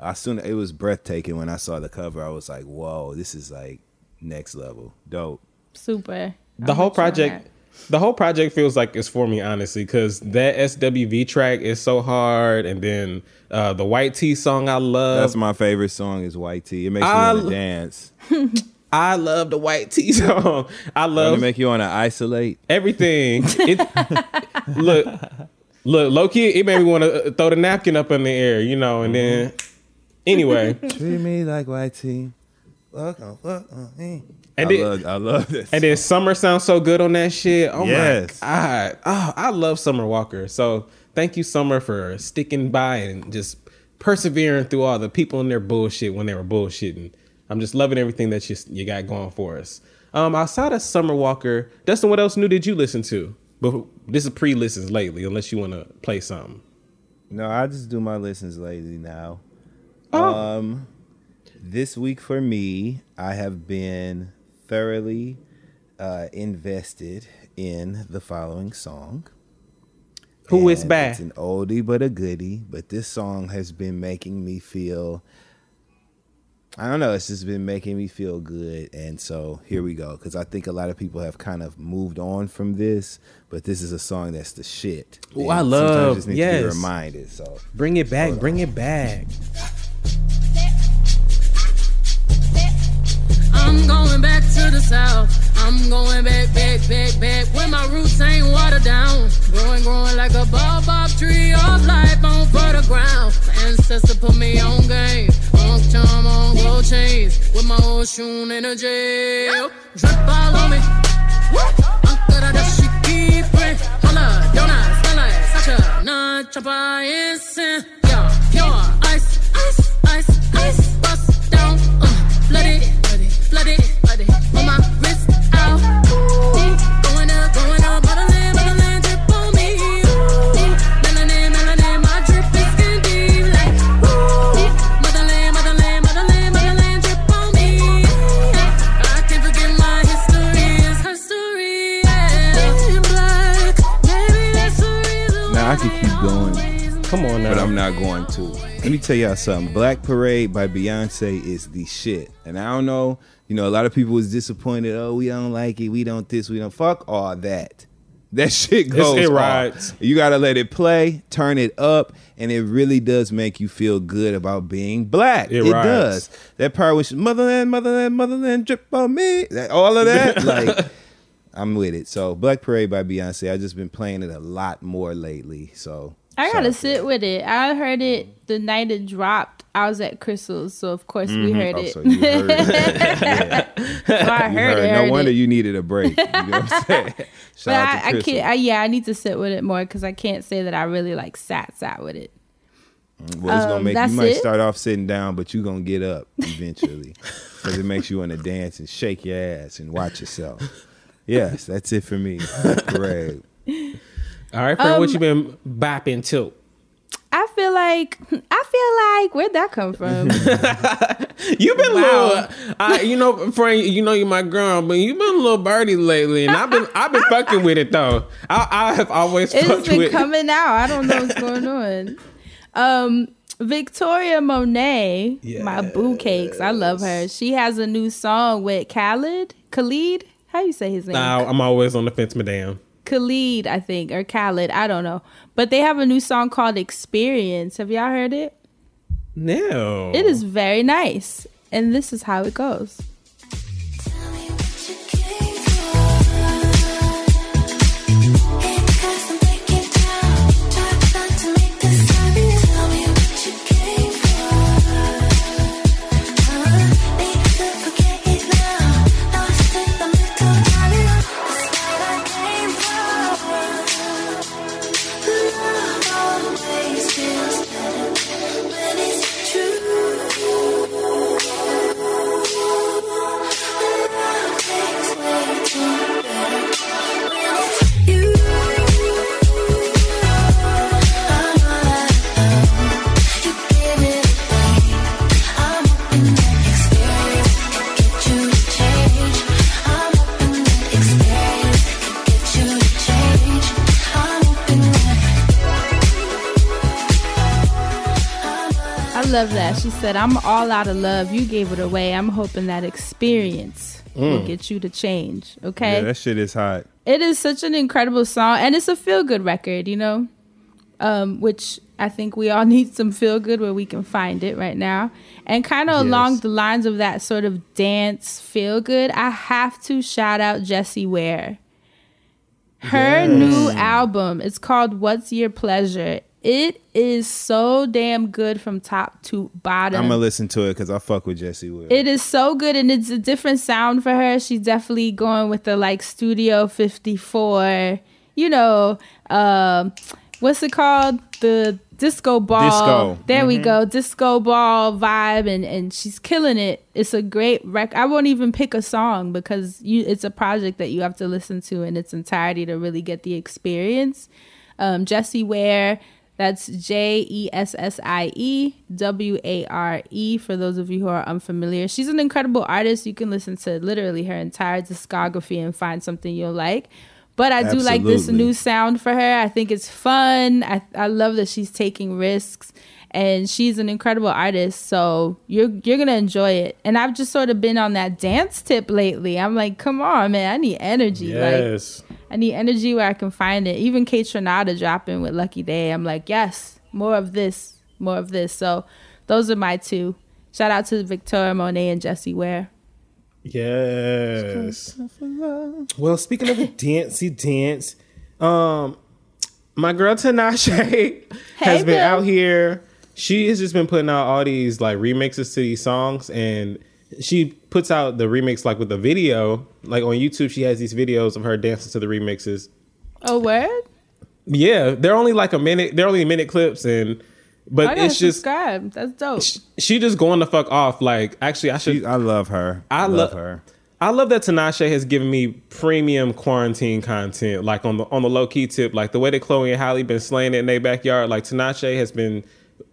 Speaker 7: I soon it was breathtaking when I saw the cover. I was like, "Whoa, this is like next level, dope."
Speaker 1: Super.
Speaker 8: the
Speaker 1: I'm
Speaker 8: whole
Speaker 1: with you on
Speaker 8: project
Speaker 1: that.
Speaker 8: The whole project feels like it's for me honestly because that swv track is so hard and then uh the white tee song i love
Speaker 7: That's my favorite song. Is White Tee. It makes me
Speaker 8: I
Speaker 7: want
Speaker 8: l-
Speaker 7: to dance.
Speaker 8: i love the white tee song i love
Speaker 7: it make you want to isolate?
Speaker 8: everything it look look low-key it made me want to throw the napkin up in the air you know and then anyway
Speaker 7: Treat me like White Tee. Fuck on, fuck on me.
Speaker 8: And
Speaker 7: I
Speaker 8: it-
Speaker 7: love, I love this.
Speaker 8: And then Summer sounds so good on that shit. Oh
Speaker 7: Yes.
Speaker 8: my god. Oh, I love Summer Walker. So thank you, Summer, for sticking by and just persevering through all the people in their bullshit when they were bullshitting. I'm just loving everything that you you got going for us. Um, outside of Summer Walker, Dustin, what else new did you listen to? But this is pre-listens lately, unless you want to play something.
Speaker 7: No, I just do my listens lately now.
Speaker 8: Oh.
Speaker 7: Um, this week for me, I have been thoroughly uh, invested in the following song.
Speaker 8: Who is
Speaker 7: And
Speaker 8: bad?
Speaker 7: It's an oldie but a goodie, but this song has been making me feel. I don't know. It's just been making me feel good, and so here we go. Because I think a lot of people have kind of moved on from this, but this is a song that's the shit. Oh,
Speaker 8: I love-
Speaker 7: you just need to be reminded. So
Speaker 8: Bring it back. Bring it back.
Speaker 9: Going back to the south. I'm going back, back, back, back. Where my roots ain't watered down. Growing, growing like a baobab tree of life on fertile ground. My ancestor put me on game. On charm, on gold chains. With my old shoe in a jail. Drip all on me. Uncle da keep it. Holla, donut, smell like such a non-chopper instant. Yeah, pure
Speaker 7: not going to. Let me tell y'all something. Black Parade by Beyonce is the shit. And I don't know, you know, a lot of people was disappointed. Oh, we don't like it. We don't this. We don't fuck all that. That shit goes.
Speaker 8: it rides.
Speaker 7: You gotta let it play, turn it up, and it really does make you feel good about being black.
Speaker 8: It
Speaker 7: It, does. That part was motherland, motherland, motherland, drip on me. That, all of that, like. I'm with it. So Black Parade by Beyonce. I've just been playing it a lot more lately. So
Speaker 1: I gotta
Speaker 7: to
Speaker 1: sit with it. I heard it the night it dropped. I was at Crystal's, so of course we heard
Speaker 7: Oh,
Speaker 1: it.
Speaker 7: so heard it. Yeah,
Speaker 1: So I heard,
Speaker 7: heard.
Speaker 1: it.
Speaker 7: No
Speaker 1: heard
Speaker 7: wonder
Speaker 1: it.
Speaker 7: you needed a break. You know what I'm saying?
Speaker 1: But
Speaker 7: Shout out to
Speaker 1: I, I can't. I, yeah, I need to sit with it more because I can't say that I really like sat sat with it.
Speaker 7: well, it's gonna
Speaker 1: um,
Speaker 7: make you might
Speaker 1: it?
Speaker 7: start off sitting down, but you're gonna get up eventually because it makes you want to dance and shake your ass and watch yourself. Yes, that's it for me. Parade.
Speaker 8: All right, friend. what
Speaker 1: Um,
Speaker 8: you been bopping to?
Speaker 1: I feel like I feel like where'd that come from?
Speaker 8: You've been
Speaker 1: Wow.
Speaker 8: a little, I, you know, friend. You know you're my girl, but you've been a little birdie lately, and I've been, I've been fucking with it though. I, I have always
Speaker 1: it's been coming out. I don't know what's going on. Um, Victoria Monet, my boo cakes. I love her. She has a new song with Khalid. Khalid, how you say his name?
Speaker 8: Nah, I'm always on the fence, madam.
Speaker 1: Khalid, I think, or Khalid. I don't know. But they have a new song called Experience. Have y'all heard it?
Speaker 8: No,
Speaker 1: It is very nice. And this is how it goes. She said, I'm all out of love. You gave it away. I'm hoping that experience will get you to change. Okay.
Speaker 7: Yeah, that shit is hot.
Speaker 1: it is such an incredible song and it's a feel good record you know um, which i think we all need some feel good where we can find it right now and kind of
Speaker 7: Yes.
Speaker 1: along the lines of that sort of dance feel good i have to shout out jessie ware her new album is called what's your pleasure it is so damn good from top to bottom
Speaker 7: I'm gonna listen to it because I fuck with Jessie Ware.
Speaker 1: it is so good and it's a different sound for her. She's definitely going with the like Studio 54, you know, um what's it called? The disco ball.
Speaker 7: Disco.
Speaker 1: There we go. Disco ball vibe and and she's killing it. It's a great record. I won't even pick a song because you it's a project that you have to listen to in its entirety to really get the experience. Um Jessie Ware that's J E S S I E W A R E for those of you who are unfamiliar. She's an incredible artist. You can listen to literally her entire discography and find something you'll like. But I do like this new sound for her. I think it's fun. I I love that she's taking risks and she's an incredible artist. So you're you're gonna enjoy it. And I've just sort of been on that dance tip lately. I'm like, come on, man, I need energy. Like
Speaker 8: Yes.
Speaker 1: I need energy where I can find it. Even Kaytranada dropping with Lucky Daye. I'm like, yes, more of this, more of this. So those are my two. Shout out to Victoria Monet and Jessie Ware.
Speaker 8: Yes. Well, speaking of a dancey dance, um, my girl Tinashe has been
Speaker 1: Bill.
Speaker 8: out here. She has just been putting out all these like remixes to these songs, and she puts out the remix like with a video. Like on YouTube, she has these videos of her dancing to the remixes.
Speaker 1: Oh, what
Speaker 8: Yeah, they're only like a minute. They're only minute clips, and but
Speaker 1: I gotta
Speaker 8: it's just
Speaker 1: subscribe. That's dope.
Speaker 8: she just going the fuck off. Like actually, I should.
Speaker 7: She, I love her.
Speaker 8: I
Speaker 7: love
Speaker 8: lo-
Speaker 7: her.
Speaker 8: I love that Tinashe has given me premium quarantine content, like on the on the low key tip, like the way that Chloe and Halle been slaying it in their backyard. Like Tinashe has been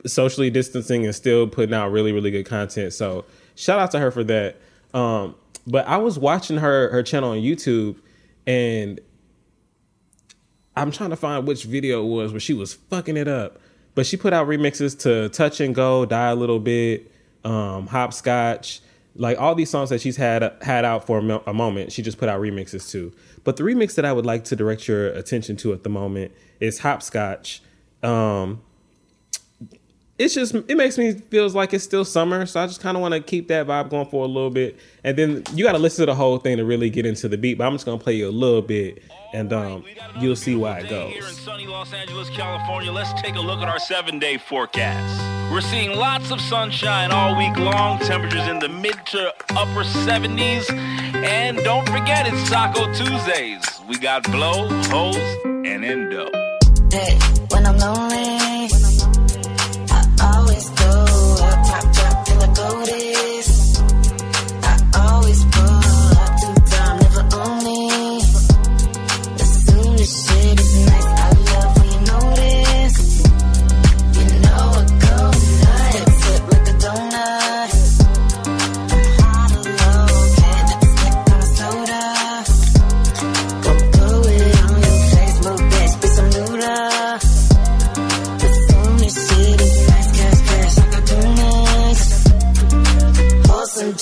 Speaker 8: socially distancing and still putting out really really good content. So shout out to her for that. Um, but I was watching her her channel on YouTube, and I'm trying to find which video it was where she was fucking it up. But she put out remixes to Touch and Go, Die a Little Bit, um, Hopscotch, like all these songs that she's had had out for a, mo- a moment. She just put out remixes to. But the remix that I would like to direct your attention to at the moment is Hopscotch. Um, it's just it makes me feels like it's still summer, so I just kind of want to keep that vibe going for a little bit, and then you got to listen to the whole thing to really get into the beat. But I'm just gonna play you a little bit, and um, you'll see why it goes
Speaker 10: Here in sunny Los Angeles, California, let's take a look at our seven day forecast. We're seeing lots of sunshine all week long, temperatures in the mid to upper 70s. And don't forget, it's Taco Tuesdays. We got blow, hose, and endo.
Speaker 11: Hey, when I'm lonely, I always go. Up, top drop I go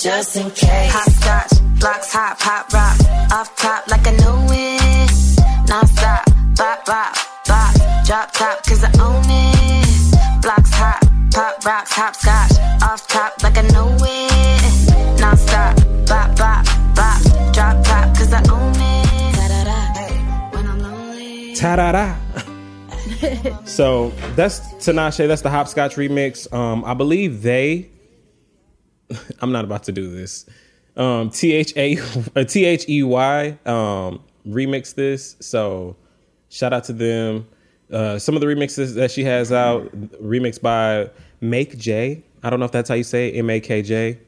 Speaker 11: just in case. Hopscotch, blocks hot, pop rock. Off top like I know it. Non-stop, bop, bop, bop. Drop top cause I own it. Blocks hot, pop rocks, hopscotch. Off top like I know it. Non-stop, bop, bop, bop. Drop top cause I own it. Da-da-da. Hey, when I'm lonely.
Speaker 8: Ta da da. So that's Tinashe. That's the Hopscotch remix. Um, I believe they. I'm not about to do this. Um, T H A uh, E Y um remix this. So shout out to them. Uh, some of the remixes that she has out, remixed by MAKJ. I don't know if that's how you say M A K J.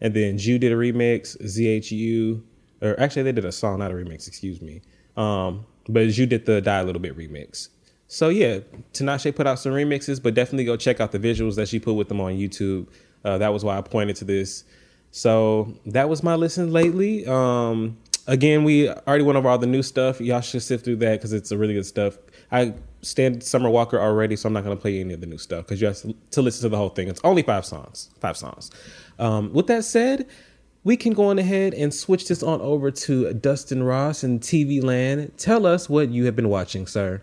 Speaker 8: And then ZHU did a remix, Z H U, or actually they did a song, not a remix. Excuse me. Um, but ZHU did the Die a Little Bit remix. So yeah, Tinashe put out some remixes, but definitely go check out the visuals that she put with them on YouTube. Uh, that was why I pointed to this. So that was my listen lately. Um, again, we already went over all the new stuff. Y'all should sift through that because it's a really good stuff. I stand Summer Walker already, so I'm not gonna play any of the new stuff because you have to, to listen to the whole thing. It's only five songs. Five songs. Um, with that said, we can go on ahead and switch this on over to Dustin Ross and TV Land. Tell us what you have been watching, sir.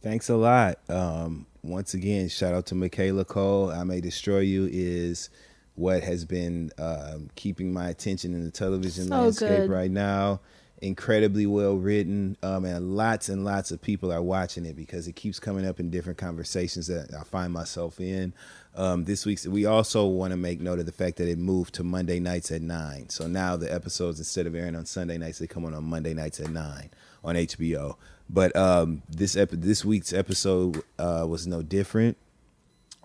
Speaker 7: Thanks a lot. Um, once again, shout out to Michaela Coel. I May Destroy You is what has been um, keeping my attention in the television
Speaker 1: So
Speaker 7: landscape
Speaker 1: good.
Speaker 7: right now. Incredibly well written, um, and lots and lots of people are watching it because it keeps coming up in different conversations that I find myself in. Um, this week's we also want to make note of the fact that it moved to Monday nights at nine. So now the episodes instead of airing on Sunday nights, they come on on Monday nights at nine on HBO. But um, this ep- this week's episode uh, was no different.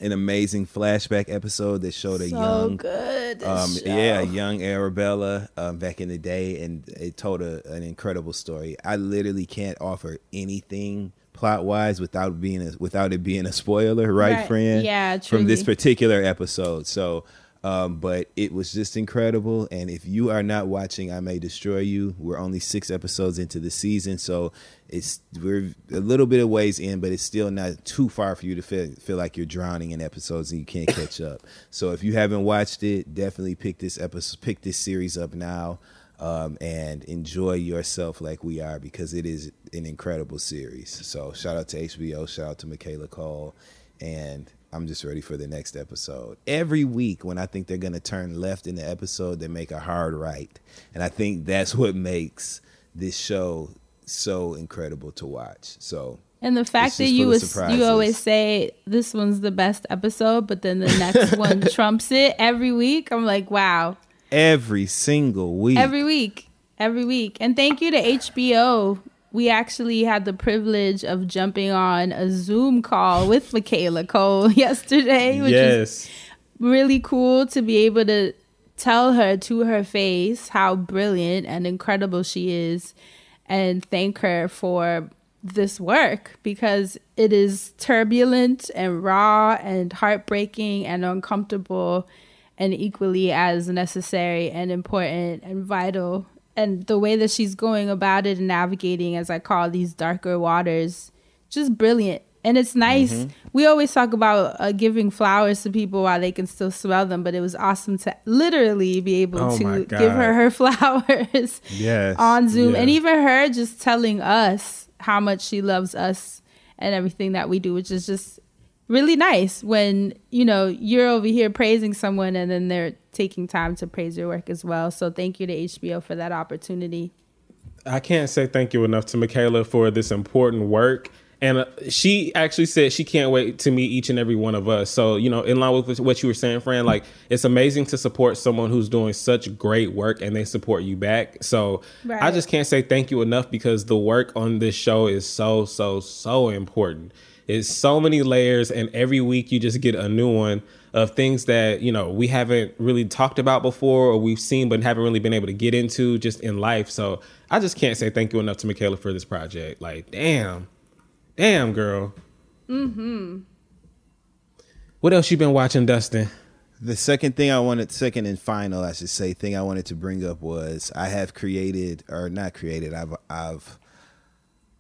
Speaker 7: an amazing flashback episode that showed a
Speaker 1: So
Speaker 7: young
Speaker 1: good,
Speaker 7: um yeah young arabella um, back in the day and it told a, an incredible story. I literally can't offer anything plot wise without being a, without it being a spoiler right,
Speaker 1: Right.
Speaker 7: friend?
Speaker 1: Yeah,
Speaker 7: from this particular episode. So um, but it was just incredible. And if you are not watching i may destroy you we're only six episodes into the season. So it's we're a little bit of ways in but it's still not too far for you to feel, feel like you're drowning in episodes and you can't catch up so if you haven't watched it definitely pick this episode pick this series up now um, and enjoy yourself like we are because it is an incredible series so shout out to hbo shout out to michaela coel and I'm just ready for the next episode. Every week, when I think they're going to turn left in the episode, they make a hard right. And I think that's what makes this show so incredible to watch. So,
Speaker 1: And the fact that you was, you always say this one's the best episode, but then the next one trumps it every week. I'm like, wow,
Speaker 7: every single week.
Speaker 1: every week, every week. And thank you to HBO. We actually had the privilege of jumping on a Zoom call with Michaela Coel yesterday, which is really cool to be able to tell her to her face how brilliant and incredible she is and thank her for this work because it is turbulent and raw and heartbreaking and uncomfortable and equally as necessary and important and vital. And the way that she's going about it and navigating as i call these darker waters just brilliant and it's nice
Speaker 7: Mm-hmm.
Speaker 1: we always talk about uh, giving flowers to people while they can still smell them but it was awesome to literally be able
Speaker 8: Oh
Speaker 1: to give her her flowers
Speaker 7: Yes.
Speaker 1: on zoom
Speaker 8: Yeah.
Speaker 1: and even her just telling us how much she loves us and everything that we do which is just really nice when you know you're over here praising someone and then they're taking time to praise your work as well so thank you to hbo for that opportunity
Speaker 8: I can't say thank you enough to Michaela for this important work. And uh, she actually said she can't wait to meet each and every one of us. So, you know, in line with what you were saying, Fran, like it's amazing to support someone who's doing such great work and they support you back. So I just can't say thank you enough because the work on this show is so, so, so important. It's so many layers, and every week you just get a new one of things that you know we haven't really talked about before or we've seen but haven't really been able to get into just in life. So I just can't say thank you enough to Michaela for this project. Like, damn, damn, girl. Mm-hmm. What else you been watching, Dustin?
Speaker 7: The second thing I wanted, second and final, I should say, thing I wanted to bring up was I have created, or not created, I've, I've,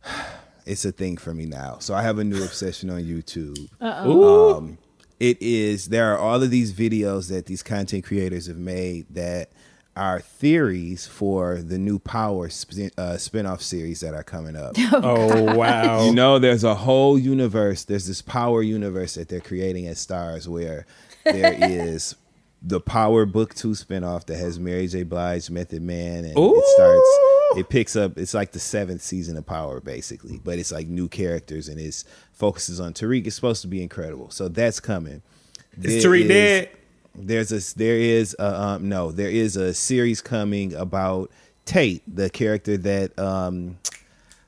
Speaker 7: it's a thing for me now. So I have a new obsession on YouTube.
Speaker 8: Ooh.
Speaker 7: Um, it is there are all of these videos that these content creators have made that are theories for the new Power spin, uh, spinoff series that are coming up.
Speaker 8: oh wow.
Speaker 7: You know, there's a whole universe. There's this power universe that they're creating at Starz where there is the Power Book Two spinoff that has Mary J. Blige, Method Man, and
Speaker 8: Ooh.
Speaker 7: it starts. It picks up. It's like the seventh season of Power, basically, but it's like new characters and it focuses on Tariq. It's supposed to be incredible. So that's coming.
Speaker 8: Is
Speaker 7: There
Speaker 8: Tariq dead?
Speaker 7: There's a there is a, um no there is a series coming about Tate, the character that um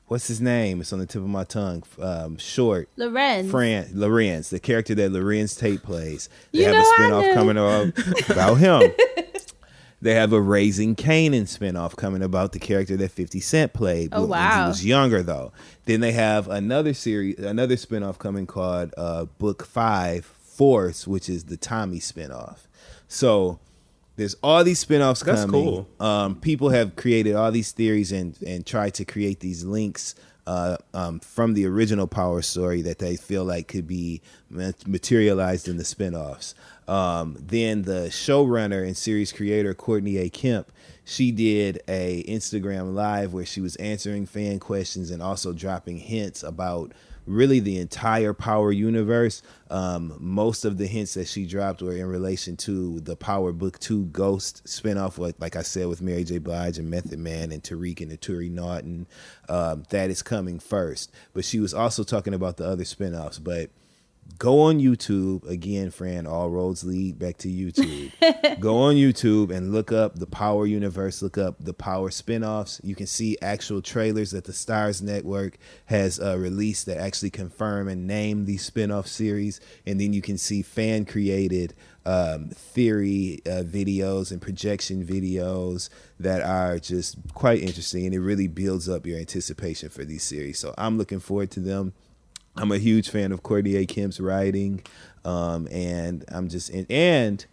Speaker 7: what's his name? It's on the tip of my tongue. Um, short.
Speaker 1: Larenz.
Speaker 7: Fran Larenz, the character that Larenz Tate plays. They
Speaker 1: You
Speaker 7: have a spinoff coming up about him. They have a Raising Kanan spinoff coming about the character that 50 Cent played
Speaker 1: Oh,
Speaker 7: when
Speaker 1: wow.
Speaker 7: he was younger though. Then they have another series another spinoff coming called uh, Book 5 Force, which is the Tommy spinoff. So there's all these spinoffs
Speaker 8: That's
Speaker 7: coming.
Speaker 8: cool.
Speaker 7: Um, people have created all these theories and and tried to create these links uh, um, from the original Power story that they feel like could be materialized in the spinoffs. Um, then the showrunner and series creator Courtney A. Kemp, she did a Instagram live where she was answering fan questions and also dropping hints about really the entire Power universe. Um, most of the hints that she dropped were in relation to the Power Book Two Ghost spinoff, like like I said with Mary J. Blige and Method Man and Tariq and Naturi Naughton. Um, that is coming first, but she was also talking about the other spinoffs. But go on YouTube again, friend. All roads lead back to YouTube. go on YouTube and look up the Power Universe. Look up the Power spinoffs. You can see actual trailers that the Starz Network has uh, released that actually confirm and name these spinoff series, and then you can see fan created um, theory uh, videos and projection videos that are just quite interesting, and it really builds up your anticipation for these series. So I'm looking forward to them. I'm a huge fan of Courtney A. Kemp's writing, um, and I'm just and, and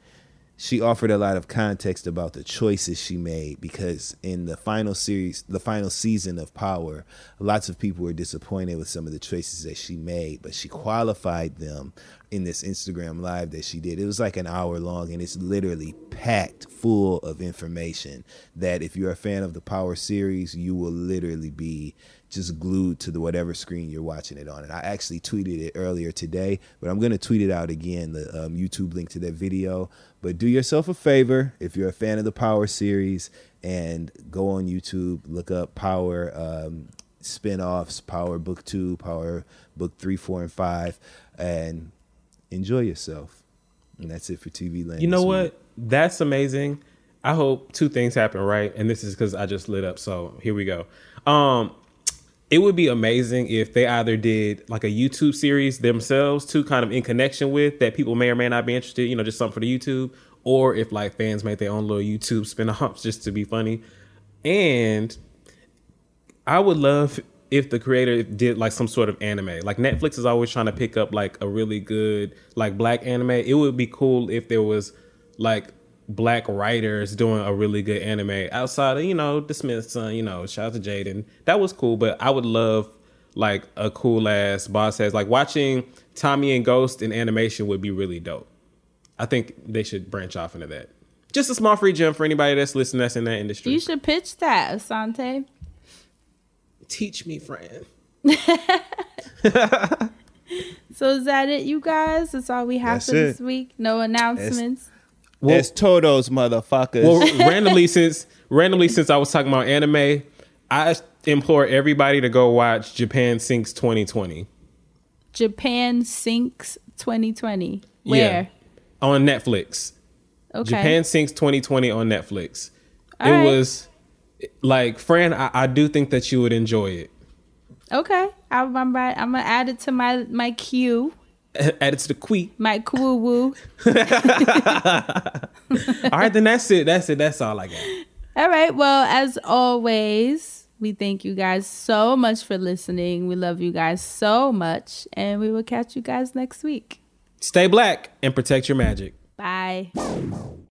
Speaker 7: she offered a lot of context about the choices she made because in the final series, the final season of Power, lots of people were disappointed with some of the choices that she made, but she qualified them in this Instagram live that she did. It was like an hour long and it's literally packed full of information that if you're a fan of the Power series, you will literally be just glued to the whatever screen you're watching it on. And I actually tweeted it earlier today, but I'm going to tweet it out again, the um, YouTube link to that video. But do yourself a favor if you're a fan of the Power series and go on YouTube, look up Power um, spin-offs, Power Book 2, Power Book 3, 4 and 5 and enjoy yourself. And that's it for TV Land.
Speaker 8: You know what?
Speaker 7: week.
Speaker 8: That's amazing. I hope two things happen, right? And this is because I just lit up. So here we go. Um, it would be amazing if they either did like a YouTube series themselves, too, kind of in connection with that people may or may not be interested. You know, just something for the YouTube, or if like fans made their own little YouTube spin-offs just to be funny. And I would love if the creator did like some sort of anime. Like Netflix is always trying to pick up like a really good like black anime. It would be cool if there was like black writers doing a really good anime outside of, you know, the Smiths, uh, you know, shout out to Jaden. That was cool, but I would love like a cool ass boss ass like watching Tommy and Ghost in animation would be really dope. I think they should branch off into that. Just a small free gem for anybody that's listening that's in that industry.
Speaker 1: You should pitch that, Assanté.
Speaker 8: Teach me, friend.
Speaker 1: So is that it, you guys? That's all we have
Speaker 7: That's
Speaker 1: for this week. No announcements.
Speaker 7: It's Toto's motherfuckers.
Speaker 8: Well, randomly since randomly since I was talking about anime, I implore everybody to go watch Japan Sinks 2020
Speaker 1: Japan sinks 2020. Where?
Speaker 8: Yeah. on Netflix.
Speaker 1: Okay.
Speaker 8: Japan Sinks 2020 on Netflix.
Speaker 1: All
Speaker 8: it
Speaker 1: right.
Speaker 8: was like, Fran, I, I do think that you would enjoy it.
Speaker 1: Okay. I'm, I'm right. I'm gonna add it to my my queue.
Speaker 8: Add it to the queue.
Speaker 1: My cool woo.
Speaker 8: All right, then that's it. That's it. That's all I got.
Speaker 1: All right. Well, as always, we thank you guys so much for listening. We love you guys so much, and we will catch you guys next week.
Speaker 8: Stay black and protect your magic.
Speaker 1: Bye.